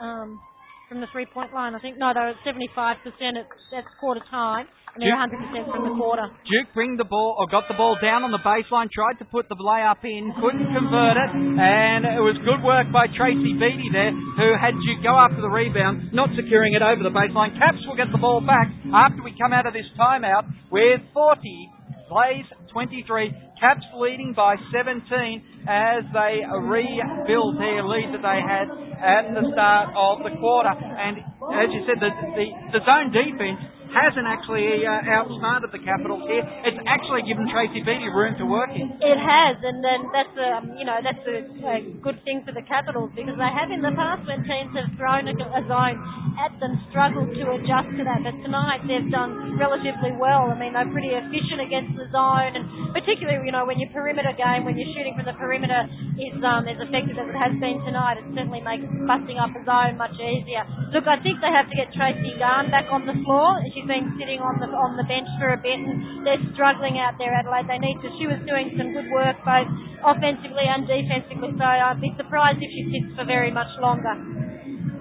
um, from the three-point line. I think no, they were 75% at that's quarter time, and they're 100% from the quarter. Duke bring the ball or got the ball down on the baseline, tried to put the layup in, couldn't convert it, and it was good work by Tracy Beatty there, who had Duke go after the rebound, not securing it over the baseline. Caps will get the ball back after we come out of this timeout with 40 plays 23. Caps leading by 17 as they rebuild their lead that they had at the start of the quarter. And as you said, the, the, the zone defense hasn't actually uh, outsmarted the Capitals here. It's actually given Tracy Beatty room to work in. It has, and then that's a um, you know that's a, a good thing for the Capitals because they have in the past when teams have thrown a, a zone at them struggled to adjust to that. But tonight they've done relatively well. I mean they're pretty efficient against the zone, and particularly you know when your perimeter game, when you're shooting from the perimeter is um, as effective as it has been tonight, it certainly makes busting up a zone much easier. Look, I think they have to get Tracy Garn back on the floor. She's been sitting on the on the bench for a bit, and they're struggling out there, Adelaide. They need to. She was doing some good work both offensively and defensively, so I'd be surprised if she sits for very much longer.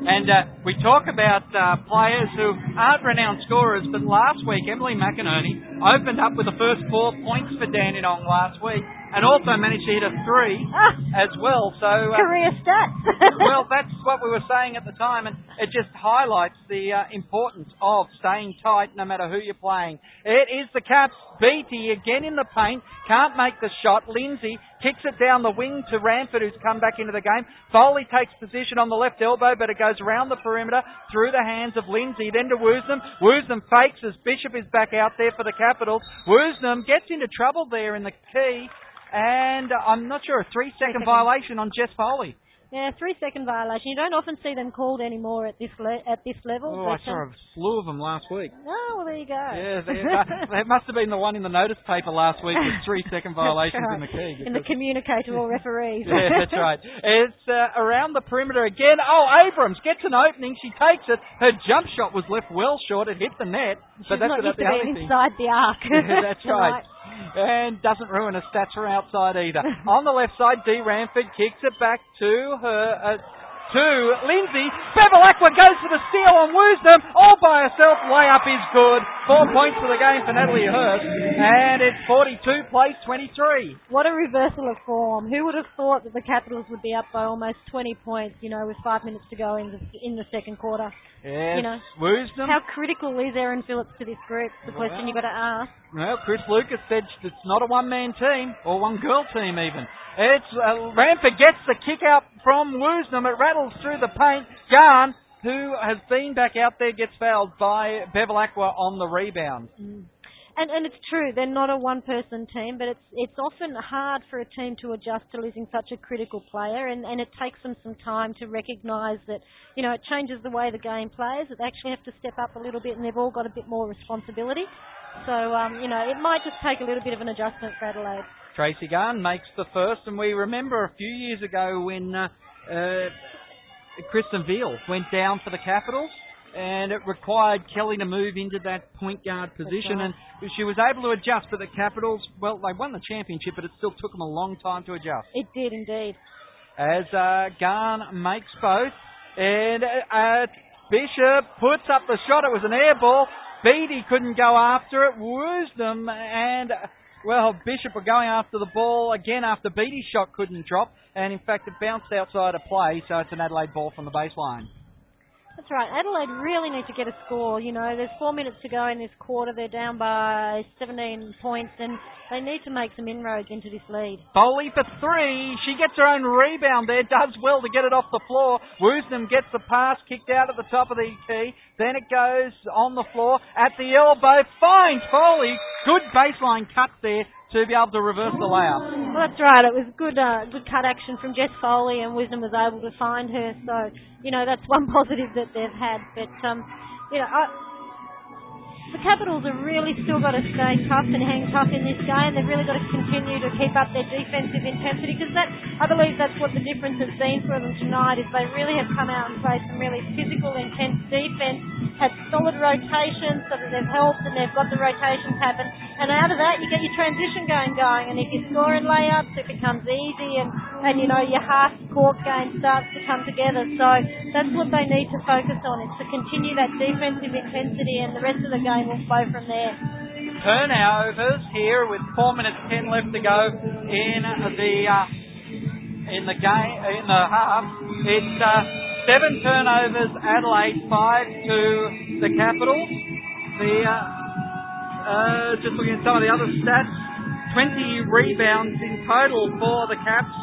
And uh, we talk about uh, players who aren't renowned scorers, but last week Emily McInerney opened up with the first four points for Dandenong last week, and also managed to hit a three [LAUGHS] as well. So uh, career stats. [LAUGHS] well, that's what we were saying at the time, and it just highlights the uh, importance of staying tight no matter who you're playing. It is the Caps. Beatty again in the paint, can't make the shot. Lindsay kicks it down the wing to Ramford, who's come back into the game. Foley takes position on the left elbow, but it goes around the perimeter through the hands of Lindsay. Then to Woosnam. Woosnam fakes as Bishop is back out there for the Capitals. Woosnam gets into trouble there in the key. And I'm not sure, a three second second. violation on Jess Foley. yeah, three second violation. You don't often see them called anymore at this le- at this level. Oh, I saw um, a slew of them last week. Oh, well, there you go. Yeah, they, [LAUGHS] that must have been the one in the notice paper last week with three [LAUGHS] second violations in the key. In the communicator or [LAUGHS] referees. yeah, that's right. It's uh, around the perimeter again. Oh, Abrams gets an opening. She takes it. Her jump shot was left well short. It hit the net. She's but that's not used the to being inside the arc. Yeah, that's right. Tonight. And doesn't ruin a stats from outside either. On the left side, D. Ramford kicks it back to her. Uh, to Lindsay. Bevilacqua goes for the steal on Woosnam. All by herself. Layup is good. Four points for the game for Natalie Hurst. And it's 42 plays 23. What a reversal of form. Who would have thought that the Capitals would be up by almost 20 points, you know, with five minutes to go in the, in the second quarter? Yes. You know, Woosnam. How critical is Erin Phillips to this group? The question you've got to ask. Well, Chris Lucas said it's not a one-man team or one-girl team even. It's uh, Ramford gets the kick out from Woosnam. It rattles through the paint. Garn, who has been back out there, gets fouled by Bevel on the rebound. And and it's true, they're not a one person team, but it's it's often hard for a team to adjust to losing such a critical player and, and it takes them some time to recognise that, you know, it changes the way the game plays, that they actually have to step up a little bit and they've all got a bit more responsibility. So, um, you know, it might just take a little bit of an adjustment for Adelaide. Tracy Garn makes the first, and we remember a few years ago when uh, uh, Kristen Veal went down for the Capitals. And it required Kelly to move into that point guard position, right. and she was able to adjust. But the Capitals, well, they won the championship, but it still took them a long time to adjust. It did indeed. as uh, Garn makes both. And uh, Bishop puts up the shot. It was an air ball. Beatty couldn't go after it. Woosnam and, well, Bishop were going after the ball again after Beatty's shot couldn't drop. And in fact, it bounced outside of play, so it's an Adelaide ball from the baseline. That's right. Adelaide really need to get a score. You know, there's four minutes to go in this quarter. They're down by 17 points, and they need to make some inroads into this lead. Foley for three. She gets her own rebound there. Does well to get it off the floor. Woosnam gets the pass kicked out at the top of the key. Then it goes on the floor at the elbow. Finds Foley. Good baseline cut there to be able to reverse the layup. Well, that's right. It was good, uh, good cut action from Jess Foley, and Wisdom was able to find her. So, you know, that's one [LAUGHS] positive that they've had. But, um, you know, I, the Capitals have really still got to stay tough and hang tough in this game. They've really got to continue to keep up their defensive intensity because that, I believe that's what the difference has been for them tonight is they really have come out and played some really physical, intense defense, had solid rotations so that they've helped and they've got the rotations happen. And out of that, you get your transition game going. And if you're scoring layups, it becomes easy and, and you know, your half court game starts to come together. So that's what they need to focus on is to continue that defensive intensity and the rest of the game will flow from there. Turnovers here with four minutes ten left to go in the uh, in the game in the half. It's uh, seven turnovers, Adelaide five to the Capitals. The uh, uh, just looking at some of the other stats, 20 rebounds in total for the Caps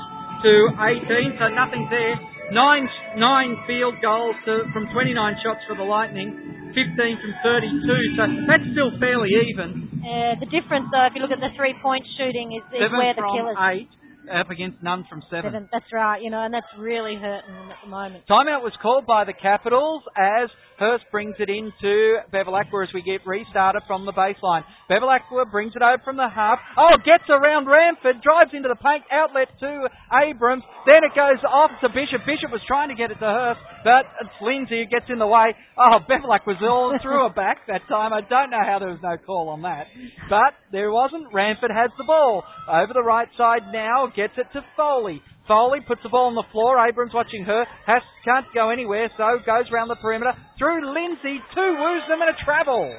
to 18, so nothing there. Nine nine field goals to, from 29 shots for the Lightning. 15 from 32, so that's still fairly even. Uh, the difference, though, if you look at the three-point shooting, is, is Seven where the from killers. eight, up against none from seven. Seven. That's right, you know, and that's really hurting them at the moment. Timeout was called by the Capitals as Hurst brings it into Bevilacqua as we get restarted from the baseline. Bevilacqua brings it over from the half. Oh, gets around Ramford, drives into the paint, outlet to Abrams. Then it goes off to Bishop. Bishop was trying to get it to Hurst, but it's Lindsay who gets in the way. Oh, Bevilacqua was all [LAUGHS] through her back that time. I don't know how there was no call on that. But there wasn't. Ramford has the ball. Over the right side now, gets it to Foley. Foley puts the ball on the floor. Abrams watching her. Has, can't go anywhere, so goes round the perimeter. Through Lindsay to Woosnam and a travel.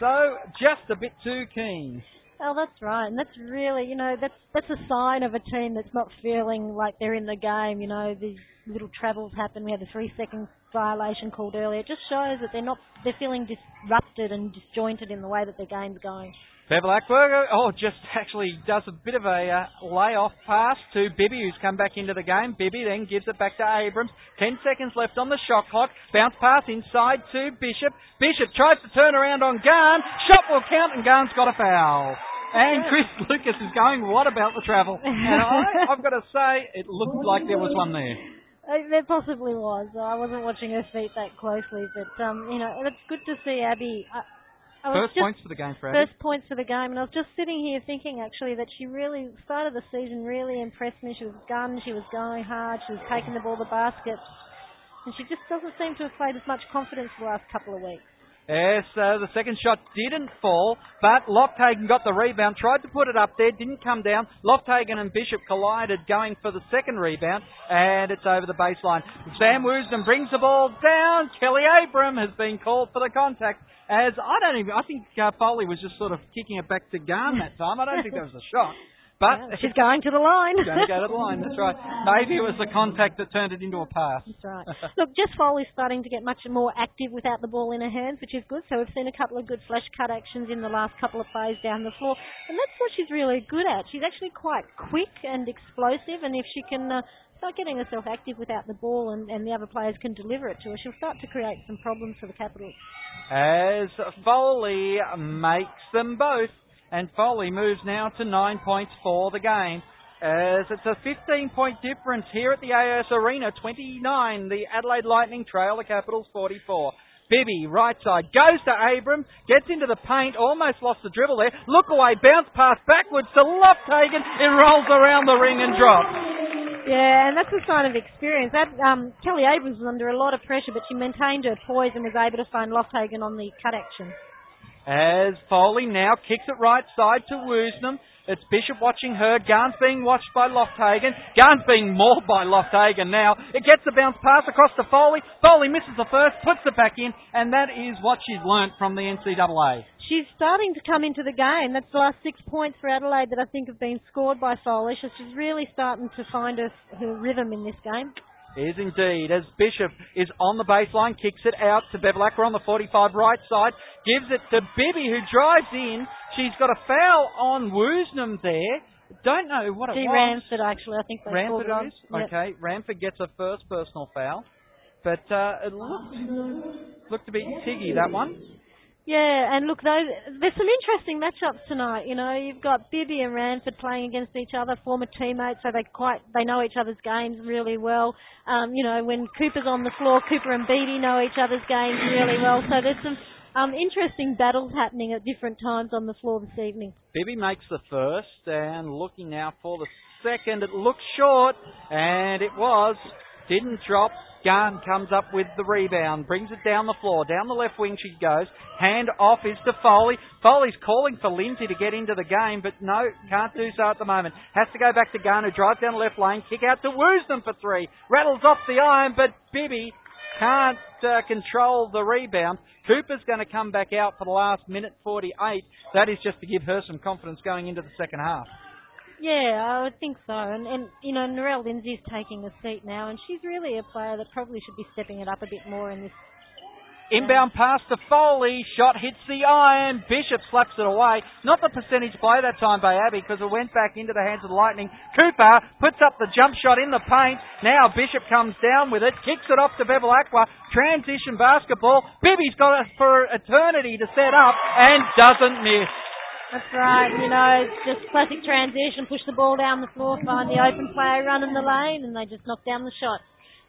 So just a bit too keen. Oh, that's right, and that's really, you know, that's that's a sign of a team that's not feeling like they're in the game. You know, these little travels happen. We had the three second violation called earlier. It just shows that they're not, they're feeling disrupted and disjointed in the way that their game's going. Bevilacqua, oh, just actually does a bit of a uh, lay-off pass to Bibby, who's come back into the game. Bibby then gives it back to Abrams. Ten seconds left on the shot clock. Bounce pass inside to Bishop. Bishop tries to turn around on Garn. Shot will count, and Garn's got a foul. And Chris [LAUGHS] Lucas is going, what about the travel? [LAUGHS] And I, I've got to say, it looked like there was one there. Uh, There possibly was. I wasn't watching her feet that closely, but um, you know, it's good to see Abby. I, was First just, points for the game for Abby. First points for the game, and I was just sitting here thinking actually that she really started of the season really impressed me. She was gun, she was going hard, she was taking the ball to the basket, and she just doesn't seem to have played as much confidence the last couple of weeks. Yes, uh, the second shot didn't fall, but Lofthagen got the rebound, tried to put it up there, didn't come down. Lofthagen and Bishop collided going for the second rebound, and it's over the baseline. Sam Woosnam brings the ball down. Kelly Abram has been called for the contact. As I don't even, I think uh, Foley was just sort of kicking it back to Garn that time. I don't think there was a shot. But Yeah, she's going to the line. going to go to the line, that's right. Maybe it was the contact that turned it into a pass. That's right. Look, Jess Foley's starting to get much more active without the ball in her hands, which is good. So we've seen a couple of good flash cut actions in the last couple of plays down the floor, and that's what she's really good at. She's actually quite quick and explosive, and if she can uh, start getting herself active without the ball, and, and the other players can deliver it to her, she'll start to create some problems for the Capitals. as Foley makes them both. And Foley moves now to nine points for the game. As it's a 15 point difference here at the AIS Arena, 29. The Adelaide Lightning trail the Capitals 44. Bibby, right side, goes to Abrams, gets into the paint, almost lost the dribble there. Look away, bounce pass backwards to Lofthagen. It rolls around the ring and drops. Yeah, and that's a sign of experience. That um, Kelly Abrams was under a lot of pressure, but she maintained her poise and was able to find Lofthagen on the cut action. As Foley now kicks it right side to Woosnam. It's Bishop watching her. Garn's being watched by Lofthagen. Garn's being mauled by Lofthagen now. It gets a bounce pass across to Foley. Foley misses the first, puts it back in, and that is what she's learnt from the NCAA. She's starting to come into the game. That's the last six points for Adelaide that I think have been scored by Foley. So she's really starting to find her, her rhythm in this game. Is indeed, as Bishop is on the baseline, kicks it out to Bevilacqua on the 45 right side, gives it to Bibby who drives in. She's got a foul on Woosnam there. Don't know what it G. was. Ramford, actually, I think they Ramford called it is? Yep. Okay, Ramford gets a first personal foul. But uh, it looked, looked a bit tiggy, that one. Yeah, and look, those, there's some interesting matchups tonight. You know, you've got Bibby and Ramford playing against each other, former teammates, so they quite they know each other's games really well. Um, you know, when Cooper's on the floor, Cooper and Beattie know each other's games really well. So there's some um, interesting battles happening at different times on the floor this evening. Bibby makes the first and looking now for the second. It looks short and it was. Didn't drop. Garn comes up with the rebound, brings it down the floor. Down the left wing she goes. Hand off is to Foley. Foley's calling for Lindsay to get into the game, but no, can't do so at the moment. Has to go back to Garn, who drives down the left lane. Kick out to Woosnam for three. Rattles off the iron, but Bibby can't uh, control the rebound. Cooper's going to come back out for the last minute 48. That is just to give her some confidence going into the second half. Yeah, I would think so. And, and you know, Narelle Lindsay's taking a seat now, and she's really a player that probably should be stepping it up a bit more in this. Inbound pass to Foley. Shot hits the iron. Bishop slaps it away. Not the percentage play that time by Abby because it went back into the hands of the Lightning. Cooper puts up the jump shot in the paint. Now Bishop comes down with it. Kicks it off to Bevilacqua. Transition basketball. Bibby's got it for eternity to set up and doesn't miss. That's right. You know, just classic transition. Push the ball down the floor, find the open player running the lane, and they just knock down the shot.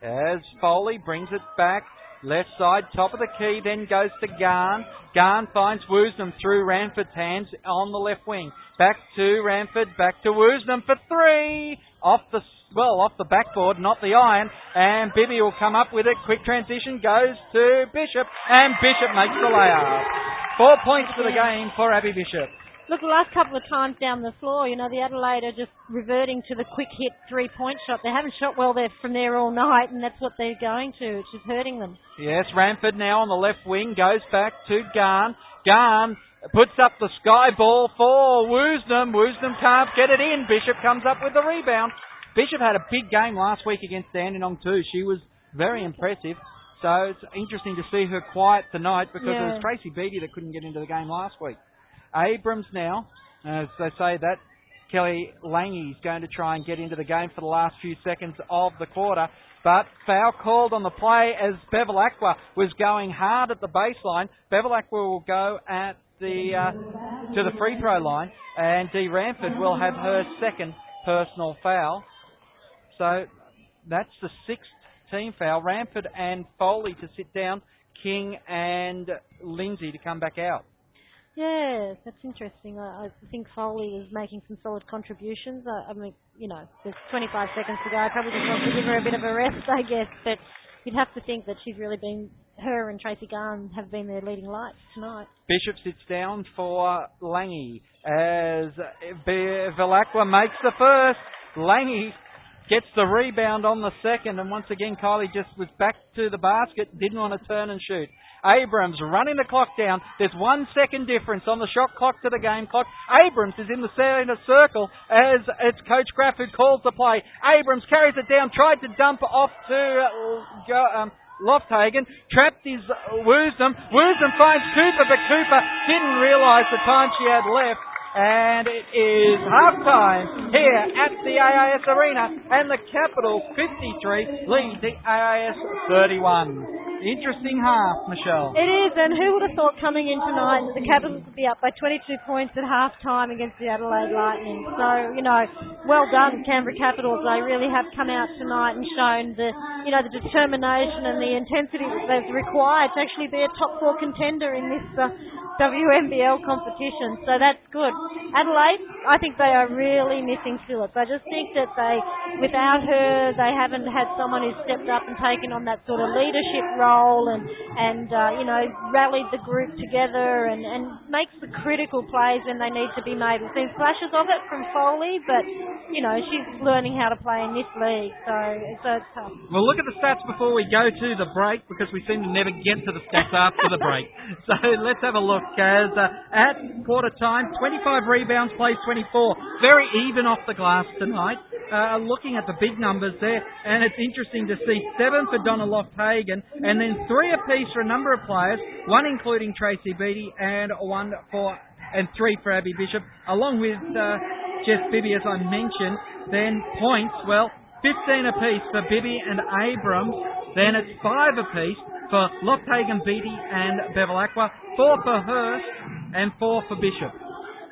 As Foley brings it back. Left side, top of the key, then goes to Garn. Garn finds Woosnam through Ramford's hands on the left wing. Back to Ranford, back to Woosnam for three. Off the, well, off the backboard, not the iron. And Bibby will come up with it. Quick transition goes to Bishop, and Bishop makes the layup. Four points for the game for Abby Bishop. Look, the last couple of times down the floor, you know, the Adelaide are just reverting to the quick hit three point shot. They haven't shot well there from there all night, and that's what they're going to. It's just hurting them. Yes, Ramford now on the left wing goes back to Garn. Garn puts up the sky ball for Woosnam. Woosnam can't get it in. Bishop comes up with the rebound. Bishop had a big game last week against Dandenong too. She was very impressive. So it's interesting to see her quiet tonight because Yeah. it was Tracy Beattie that couldn't get into the game last week. Abrams now, as they say that, Kelly Lange is going to try and get into the game for the last few seconds of the quarter. But foul called on the play as Bevilacqua was going hard at the baseline. Bevilacqua will go at the uh, to the free throw line, and Dee Ramford will have her second personal foul. So that's the sixth team foul. Ramford and Foley to sit down. King and Lindsay to come back out. Yeah, that's interesting. I, I think Foley is making some solid contributions. I, I mean, you know, there's 25 seconds to go. I probably just want to give her a bit of a rest, I guess. But you'd have to think that she's really been, her and Tracy Garn have been their leading lights tonight. Bishop sits down for Lange as Velacqua makes the first. Lange gets the rebound on the second, and once again Kylie just was back to the basket, didn't want to turn and shoot. Abrams running the clock down. There's one second difference on the shot clock to the game clock. Abrams is in the center circle as it's Coach Graf who calls the play. Abrams carries it down, tried to dump off to uh, um, Lofthagen, trapped his uh, Woosnam. Woosnam finds Cooper, but Cooper didn't realise the time she had left. And it is half time here at the AIS Arena, and the Capitals 53 lead the AIS 31. Interesting half, Michelle. It is, and who would have thought coming in tonight that the Capitals would be up by 22 points at half time against the Adelaide Lightning? So, you know, well done, Canberra Capitals. They really have come out tonight and shown the, you know, the determination and the intensity that they've required to actually be a top four contender in this uh, WNBL competition. So that's good. Adelaide, I think they are really missing Phillips. I just think that they, without her, they haven't had someone who's stepped up and taken on that sort of leadership role and, and uh, you know, rallied the group together and, and makes the critical plays when they need to be made. We've seen flashes of it from Foley, but, you know, she's learning how to play in this league, so, so it's tough. We'll look at the stats before we go to the break because we seem to never get to the stats after the break. [LAUGHS] So let's have a look as uh, at quarter time, 25 rebounds, plays 24. Very even off the glass tonight. Uh, looking at the big numbers there, and it's interesting to see seven for Donna Lofthagen, and then three apiece for a number of players, one including Tracy Beattie, and one for and three for Abby Bishop, along with uh, Jess Bibby, as I mentioned. Then points, well, 15 apiece for Bibby and Abrams. Then it's five apiece for Lofthagen, Beattie, and Bevilacqua. Four for Hurst and four for Bishop.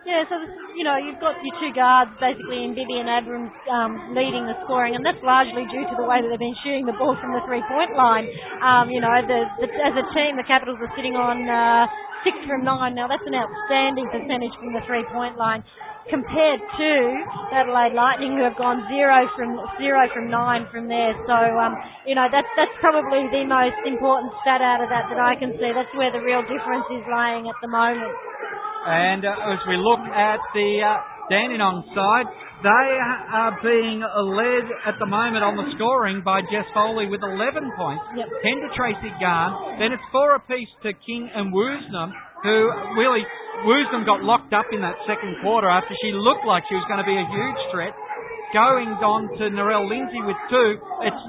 Yeah, so you know you've got your two guards basically in Bibby and Abrams um, leading the scoring, and that's largely due to the way that they've been shooting the ball from the three-point line. Um, you know, the, the, as a team, the Capitals are sitting on uh, six from nine. Now that's an outstanding percentage from the three-point line compared to Adelaide Lightning, who have gone zero from zero from nine from there. So um, you know that's that's probably the most important stat out of that that I can see. That's where the real difference is lying at the moment. And uh, as we look at the uh, Dandenong side, they are being led at the moment on the scoring by Jess Foley with 11 points, Yep. 10 to Tracy Garn, then it's four apiece to King and Woosnam, who really, Woosnam got locked up in that second quarter after she looked like she was going to be a huge threat. Going on to Narelle Lindsay with two, it's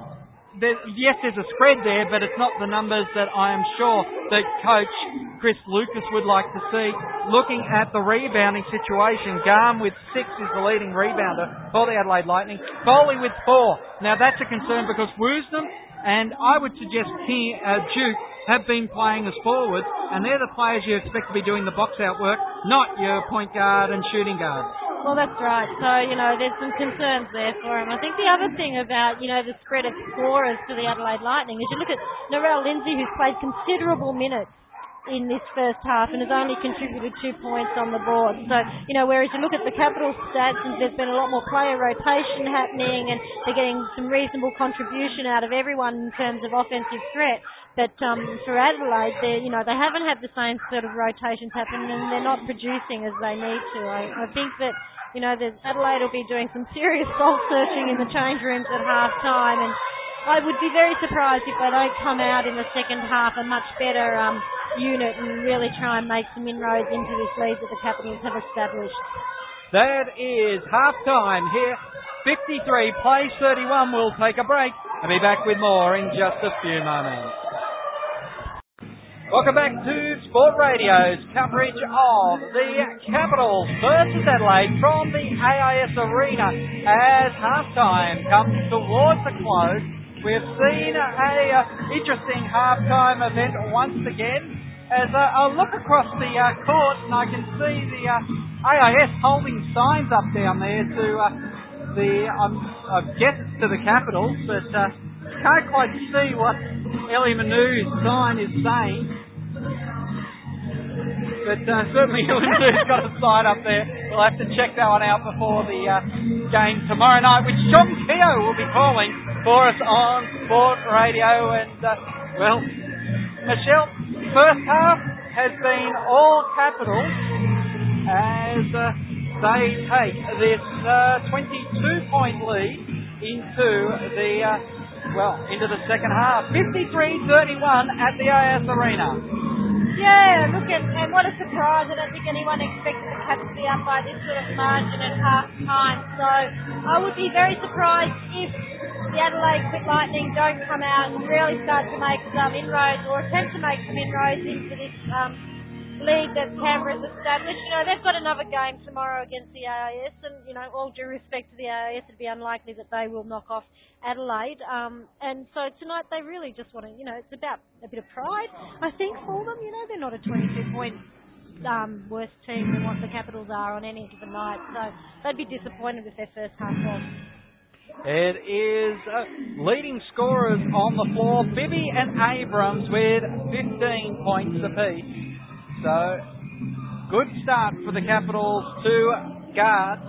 there, yes, there's a spread there, but it's not the numbers that I am sure that coach Chris Lucas would like to see. Looking at the rebounding situation, Garn with six is the leading rebounder for the Adelaide Lightning. Foley with four. Now that's a concern because Woosnam and I would suggest King, uh, Duke have been playing as forwards, and they're the players you expect to be doing the box out work, not your point guard and shooting guard. Well, that's right. So, you know, there's some concerns there for him. I think the other thing about, you know, the spread of scorers to the Adelaide Lightning is you look at Narelle Lindsay, who's played considerable minutes in this first half and has only contributed two points on the board. So, you know, whereas you look at the capital stats and there's been a lot more player rotation happening and they're getting some reasonable contribution out of everyone in terms of offensive threat. But um, for Adelaide, they you know they haven't had the same sort of rotations happen, and they're not producing as they need to. I, I think that you know that Adelaide will be doing some serious soul searching in the change rooms at half time, and I would be very surprised if they don't come out in the second half a much better um, unit and really try and make some inroads into this lead that the Capitals have established. That is half time here. 53 plays 31. We'll take a break and be back with more in just a few moments. Welcome back to Sport Radio's coverage of the Capitals versus Adelaide from the AIS Arena as halftime comes towards the close. We've seen a uh, interesting halftime event once again as uh, I look across the uh, court and I can see the uh, AIS holding signs up down there to uh, the um, I guess to the Capitals, but uh, can't quite see what Ellie Manu's sign is saying. But uh, certainly Ellie Manu's [LAUGHS] got a sign up there. We'll have to check that one out before the uh, game tomorrow night, which John Keogh will be calling for us on Sport Radio. And uh, well, Michelle, first half has been all Capitals as uh, they take this uh, 22 point lead into the uh, well into the second half 53-31 at the AIS Arena Yeah, look at and what a surprise! I don't think anyone expected the Cats to be up by this sort of margin at half time. So I would be very surprised if the Adelaide Quick Lightning don't come out and really start to make some inroads or attempt to make some inroads into this um, league that Canberra's established. You know, they've got another game tomorrow against the AIS, and you know, all due respect to the AIS, it'd be unlikely that they will knock off Adelaide. Um, and so tonight they really just want to, you know, it's about a bit of pride, I think, for them. You know, they're not a 22 point um, worse team than what the Capitals are on any given night. So they'd be disappointed with their first half loss. It is uh, leading scorers on the floor, Bibby and Abrams with 15 points apiece. So, good start for the Capitals to guards,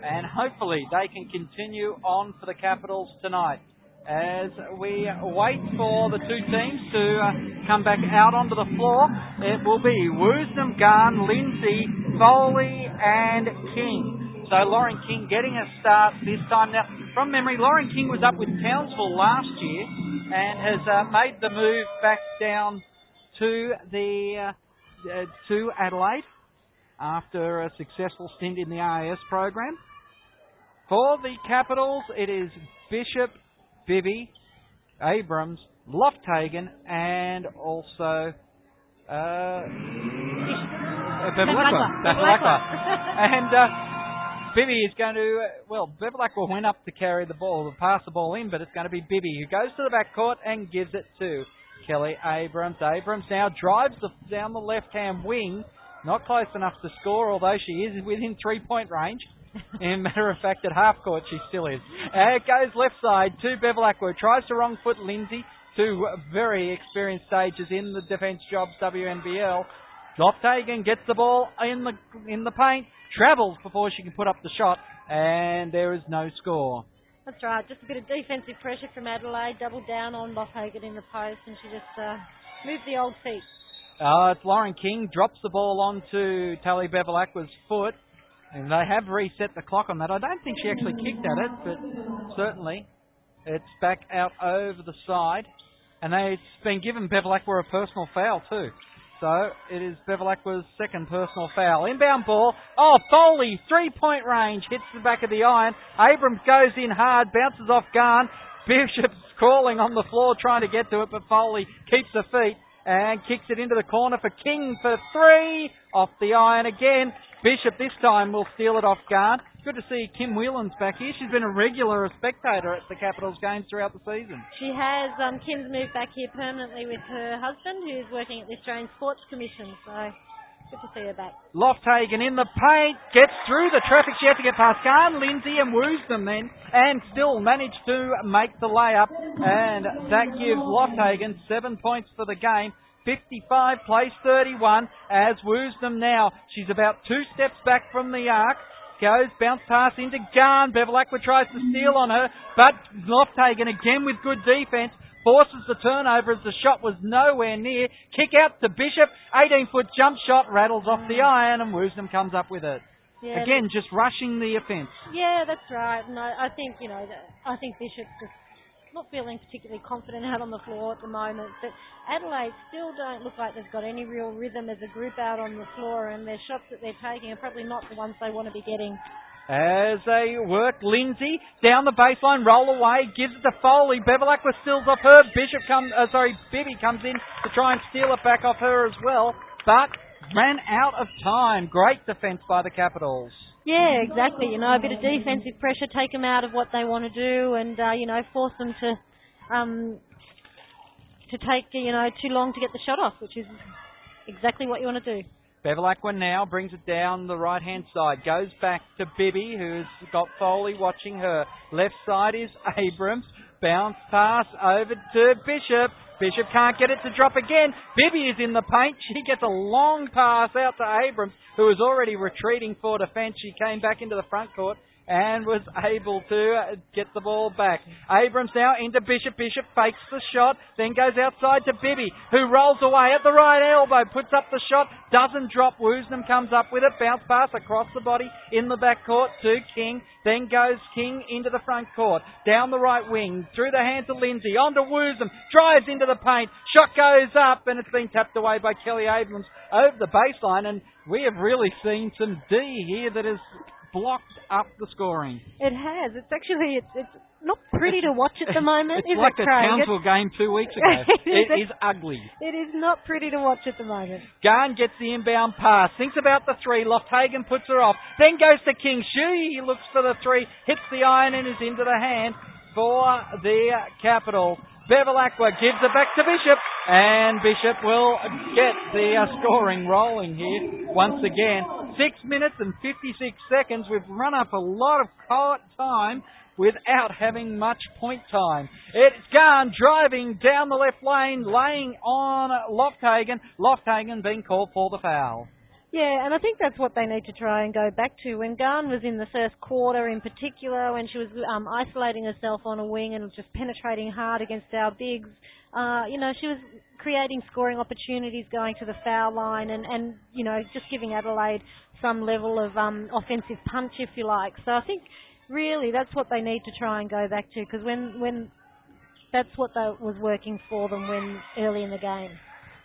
and hopefully they can continue on for the Capitals tonight. As we wait for the two teams to uh, come back out onto the floor, it will be Woosnam, Garn, Lindsay, Foley, and King. So Lauren King getting a start this time. Now, from memory, Lauren King was up with Townsville last year and has uh, made the move back down to the uh, uh, to Adelaide after a successful stint in the AIS program. For the Capitals, it is Bishop, Bibby, Abrams, Lofthagen, and also uh, uh, Bevilacqua. And uh, Bibby is going to, uh, well, Bevilacqua went up to carry the ball, to pass the ball in, but it's going to be Bibby who goes to the back court and gives it to Kelly Abrams. Abrams now drives the, down the left hand wing Not close enough to score, although she is within three point range. [LAUGHS] In matter of fact, at half court she still is. Uh, it goes left side to Bevilacqua. Tries to wrong foot Lindsay. Two very experienced stages in the defence jobs WNBL. Lofthagen gets the ball in the in the paint, travels before she can put up the shot, and there is no score. That's right. Just a bit of defensive pressure from Adelaide. Doubled down on Lofthagen in the post, and she just uh, moved the old feet. Uh, it's Lauren King drops the ball onto Tally Bevilacqua's foot, and they have reset the clock on that. I don't think she actually kicked at it, but certainly it's back out over the side, and they, it's been given Bevilacqua a personal foul too. So it is Bevilacqua's second personal foul. Inbound ball. Oh, Foley, three point range, hits the back of the iron. Abrams goes in hard, bounces off Garn. Bishop's crawling on the floor trying to get to it, but Foley keeps her feet and kicks it into the corner for King for three. Off the iron again. Bishop this time will steal it off guard. Good to see Kim Whelan's back here. She's been a regular spectator at the Capitals games throughout the season. She has. Um, Kim's moved back here permanently with her husband, who's working at the Australian Sports Commission. So good to see her back. Lofthagen in the paint, gets through the traffic. She had to get past Garn, Lindsay, and Woosnam then, and still managed to make the layup. And that gives Lofthagen seven points for the game. 55 plays 31 as Woosnam now. She's about two steps back from the arc goes, bounce pass into Garn. Bevilacqua tries to steal on her, but Lofthagen again with good defence forces the turnover as the shot was nowhere near. Kick out to Bishop, 18 foot jump shot rattles off the mm. iron, and Woosnam comes up with it. Yeah, Again, just rushing the offence. Yeah, that's right. And I, I think you know, I think Bishop's just not feeling particularly confident out on the floor at the moment. But Adelaide still don't look like they've got any real rhythm as a group out on the floor, and their shots that they're taking are probably not the ones they want to be getting. As they work, Lindsay down the baseline, roll away, gives it to Foley. Bevilacqua steals off her. Bishop comes, uh, sorry, Bibby comes in to try and steal it back off her as well, but ran out of time. Great defence by the Capitals. Yeah, exactly. You know, a bit of defensive pressure, take them out of what they want to do, and uh, you know, force them to um, to take you know too long to get the shot off, which is exactly what you want to do. Bevilacqua now brings it down the right hand side. Goes back to Bibby, who's got Foley watching her. Left side is Abrams. Bounce pass over to Bishop. Bishop can't get it to drop again. Bibby is in the paint. She gets a long pass out to Abrams, who is already retreating for defence. She came back into the front court and was able to get the ball back. Abrams now into Bishop. Bishop fakes the shot, then goes outside to Bibby, who rolls away at the right elbow, puts up the shot, doesn't drop. Woosnam comes up with it, bounce pass across the body in the back court to King, then goes King into the front court, down the right wing, through the hands of Lindsay, onto Woosnam, drives into the paint, shot goes up, and it's been tapped away by Kelly Abrams over the baseline, and we have really seen some D here that has blocked up the scoring. It has. It's actually it's, it's not pretty to watch at the [LAUGHS] moment. it's is like it, the Craig? Townsville game two weeks [LAUGHS] ago. It is. ugly. It is not pretty to watch at the moment. Garn gets the inbound pass, thinks about the three, Lofthagen puts her off, then goes to King. She looks for the three, hits the iron and is into the hand for the Capitals. Bevilacqua gives it back to Bishop, and Bishop will get the uh, scoring rolling here once again. Six minutes and 56 seconds. We've run up a lot of court time without having much point time. It's driving down the left lane, laying on Lofthagen. Lofthagen being called for the foul. Yeah, and I think that's what they need to try and go back to. When Garn was in the first quarter, in particular, when she was um, isolating herself on a wing and just penetrating hard against our bigs, uh, you know, she was creating scoring opportunities, going to the foul line, and, and you know, just giving Adelaide some level of um, offensive punch, if you like. So I think really that's what they need to try and go back to, because when when that's what they, was working for them when early in the game.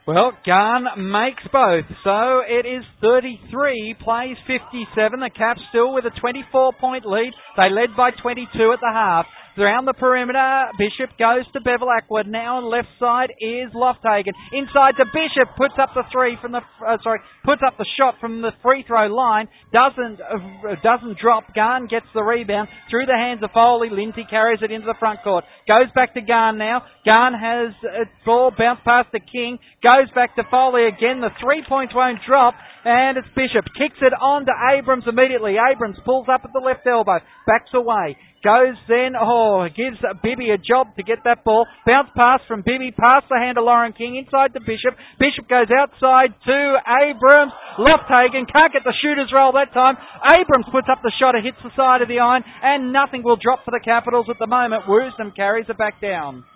Well, Garn makes both. So it is 33, plays 57. The Caps still with a 24 point lead. They led by 22 at the half. Around the perimeter, Bishop goes to Bevilacqua. Now on left side is Lofthagen. Inside to Bishop, puts up the three from the, uh, sorry, puts up the shot from the free throw line. Doesn't, uh, doesn't drop. Garn gets the rebound through the hands of Foley. Lindsay carries it into the front court. Goes back to Garn now. Garn has a ball bounce past the King. Goes back to Foley again. The three points won't drop. And it's Bishop. Kicks it on to Abrams immediately. Abrams pulls up at the left elbow. Backs away. Goes then, oh, gives Bibby a job to get that ball. Bounce pass from Bibby, past the hand of Lauren King, inside to Bishop. Bishop goes outside to Abrams. Lofthagen can't get the shooter's roll that time. Abrams puts up the shot, it hits the side of the iron, and nothing will drop for the Capitals at the moment. Woosnam carries it back down.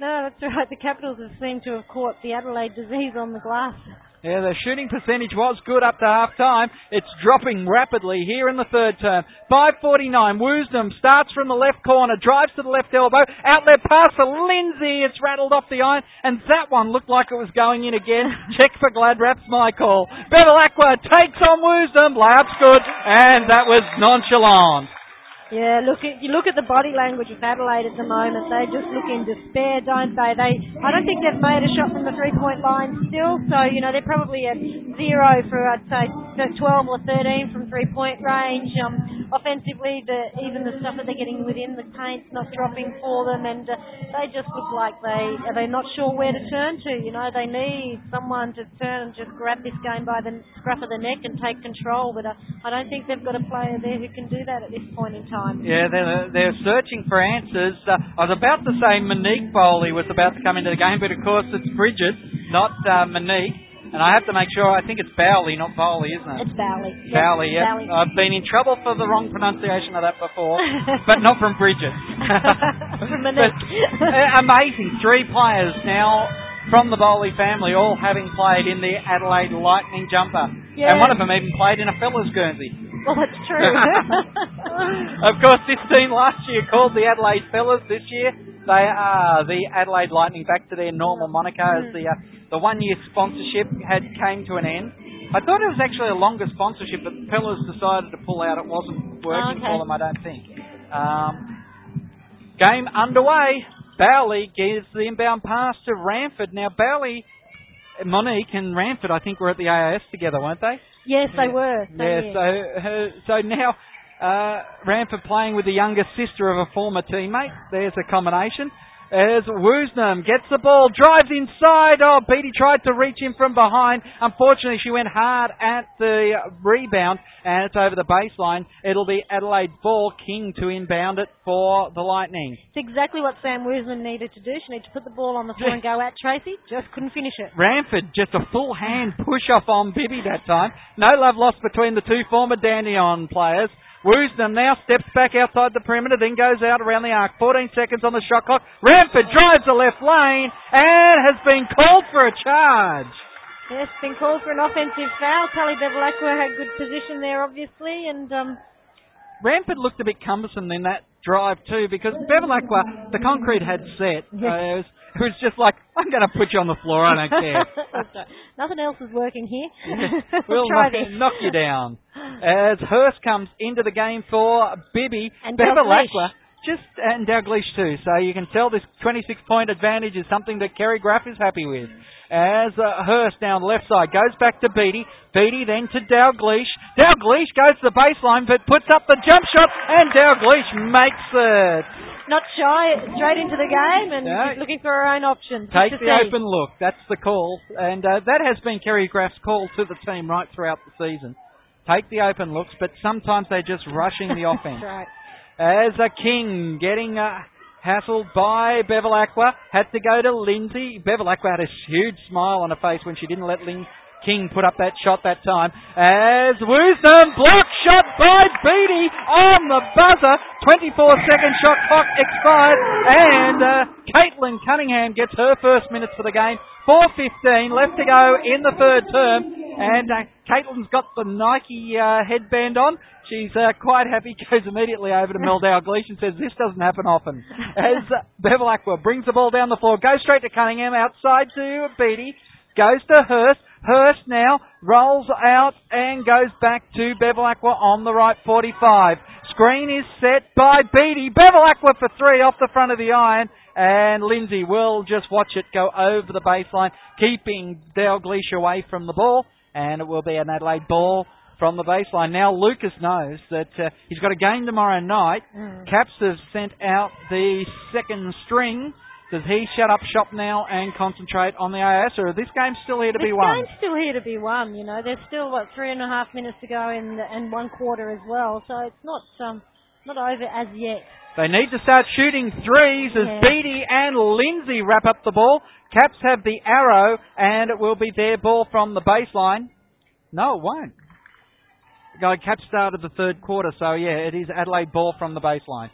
No, that's right. The Capitals have seemed to have caught the Adelaide disease on the glass. Yeah, the shooting percentage was good up to half time. It's dropping rapidly here in the third term. 5.49. Woosnam starts from the left corner, drives to the left elbow, outlet pass for Lindsay. It's rattled off the iron, and that one looked like it was going in again. [LAUGHS] Check for Gladrap's my call. Bevilacqua takes on Woosnam. Layup's good, and that was nonchalant. Yeah, look at you look at the body language of Adelaide at the moment. They just look in despair, don't they? They I don't think they've made a shot from the three point line still, so you know they're probably at zero for I'd say twelve or thirteen from three point range. Um, offensively, the even the stuff that they're getting within the paint's not dropping for them, and uh, they just look like they are they not sure where to turn to. You know, they need someone to turn and just grab this game by the scruff of the neck and take control. But uh, I don't think they've got a player there who can do that at this point in time time. Yeah, they're, they're searching for answers. Uh, I was about to say Monique Bowley was about to come into the game, but of course it's Bridget, not uh, Monique. And I have to make sure, I think it's Bowley, not Bowley, isn't it? It's Bowley. Bowley, yeah. Bowley. I've been in trouble for the wrong pronunciation of that before, but not from Bridget. from [LAUGHS] [LAUGHS] Monique. but, uh, amazing. Three players now from the Bowley family, all having played in the Adelaide Lightning jumper. Yeah. And one of them even played in a fella's Guernsey. [LAUGHS] Well, that's true. [LAUGHS] of course, this team last year called the Adelaide Fellas. This year, they are the Adelaide Lightning back to their normal moniker as the uh, the one year sponsorship had came to an end. I thought it was actually a longer sponsorship, but the Fellas decided to pull out. It wasn't working okay. for them, I don't think. Um, game underway. Bowley gives the inbound pass to Ramford. Now, Bowley, Monique and Ramford, I think, were at the AIS together, weren't they? Yes, they were. yeah, so uh, so now uh, Ramford playing with the younger sister of a former teammate. There's a combination. As Woosnam gets the ball, drives inside. Oh, Beatty tried to reach him from behind. Unfortunately, she went hard at the rebound, and it's over the baseline. It'll be Adelaide ball. King to inbound it for the Lightning. It's exactly what Sam Woosnam needed to do. She needed to put the ball on the floor and go at Tracy. Just couldn't finish it. Ramford, just a full hand push off on Bibby that time. No love lost between the two former Dandenong players. Woosnam now steps back outside the perimeter, then goes out around the arc. 14 seconds on the shot clock. Ramford drives the left lane and has been called for a charge. Yes, been called for an offensive foul. Tully Bevilacqua had good position there, obviously, and um, Ramford looked a bit cumbersome in that drive too because Bevilacqua, the concrete had set. Uh, it, was, it was just like, I'm going to put you on the floor, I don't [LAUGHS] care. Nothing else is working here. [LAUGHS] we'll Try knock, knock you down. As Hurst comes into the game for Bibby, And Bevilacqua just and Dalglish too. So you can tell this 26 point advantage is something that Carrie Graf is happy with. As uh, Hurst down the left side goes back to Beatty. Beatty then to Dalglish. Dalglish goes to the baseline but puts up the jump shot and Dalglish makes it. Not shy, straight into the game, and she's looking for her own option. Take the see. open look. That's the call. And uh, that has been Carrie Graf's call to the team right throughout the season. Take the open looks, but sometimes they're just rushing the [LAUGHS] offense. That's right. As a King getting uh, hassled by Bevilacqua, had to go to Lindsay. Bevilacqua had a huge smile on her face when she didn't let King put up that shot that time. As Woosnam block shot by Beatty on the buzzer. 24 second shot clock expired, and uh, Caitlin Cunningham gets her first minutes for the game. 4.15 left to go in the third term, and uh, Caitlin's got the Nike uh, headband on. She's uh, quite happy, [LAUGHS] goes immediately over to Mel Dalglish and says, This doesn't happen often. As uh, Bevilacqua brings the ball down the floor, goes straight to Cunningham, outside to Beatty, goes to Hurst. Hurst now rolls out and goes back to Bevilacqua on the right 45. Screen is set by Beatty. Bevilacqua for three off the front of the iron. And Lindsay will just watch it go over the baseline, keeping Dalgleish away from the ball. And it will be an Adelaide ball from the baseline. Now Lucas knows that uh, he's got a game tomorrow night. Mm. Caps have sent out the second string. Does he shut up shop now and concentrate on the AIS, or is this game still here to this be won? game's still here to be won. You know, there's still what three and a half minutes to go in the, and one quarter as well. So it's not um not over as yet. They need to start shooting threes as Yeah. Beatty and Lindsay wrap up the ball. Caps have the arrow, and it will be their ball from the baseline. No, it won't. Go, Caps started the third quarter, so yeah, it is Adelaide ball from the baseline.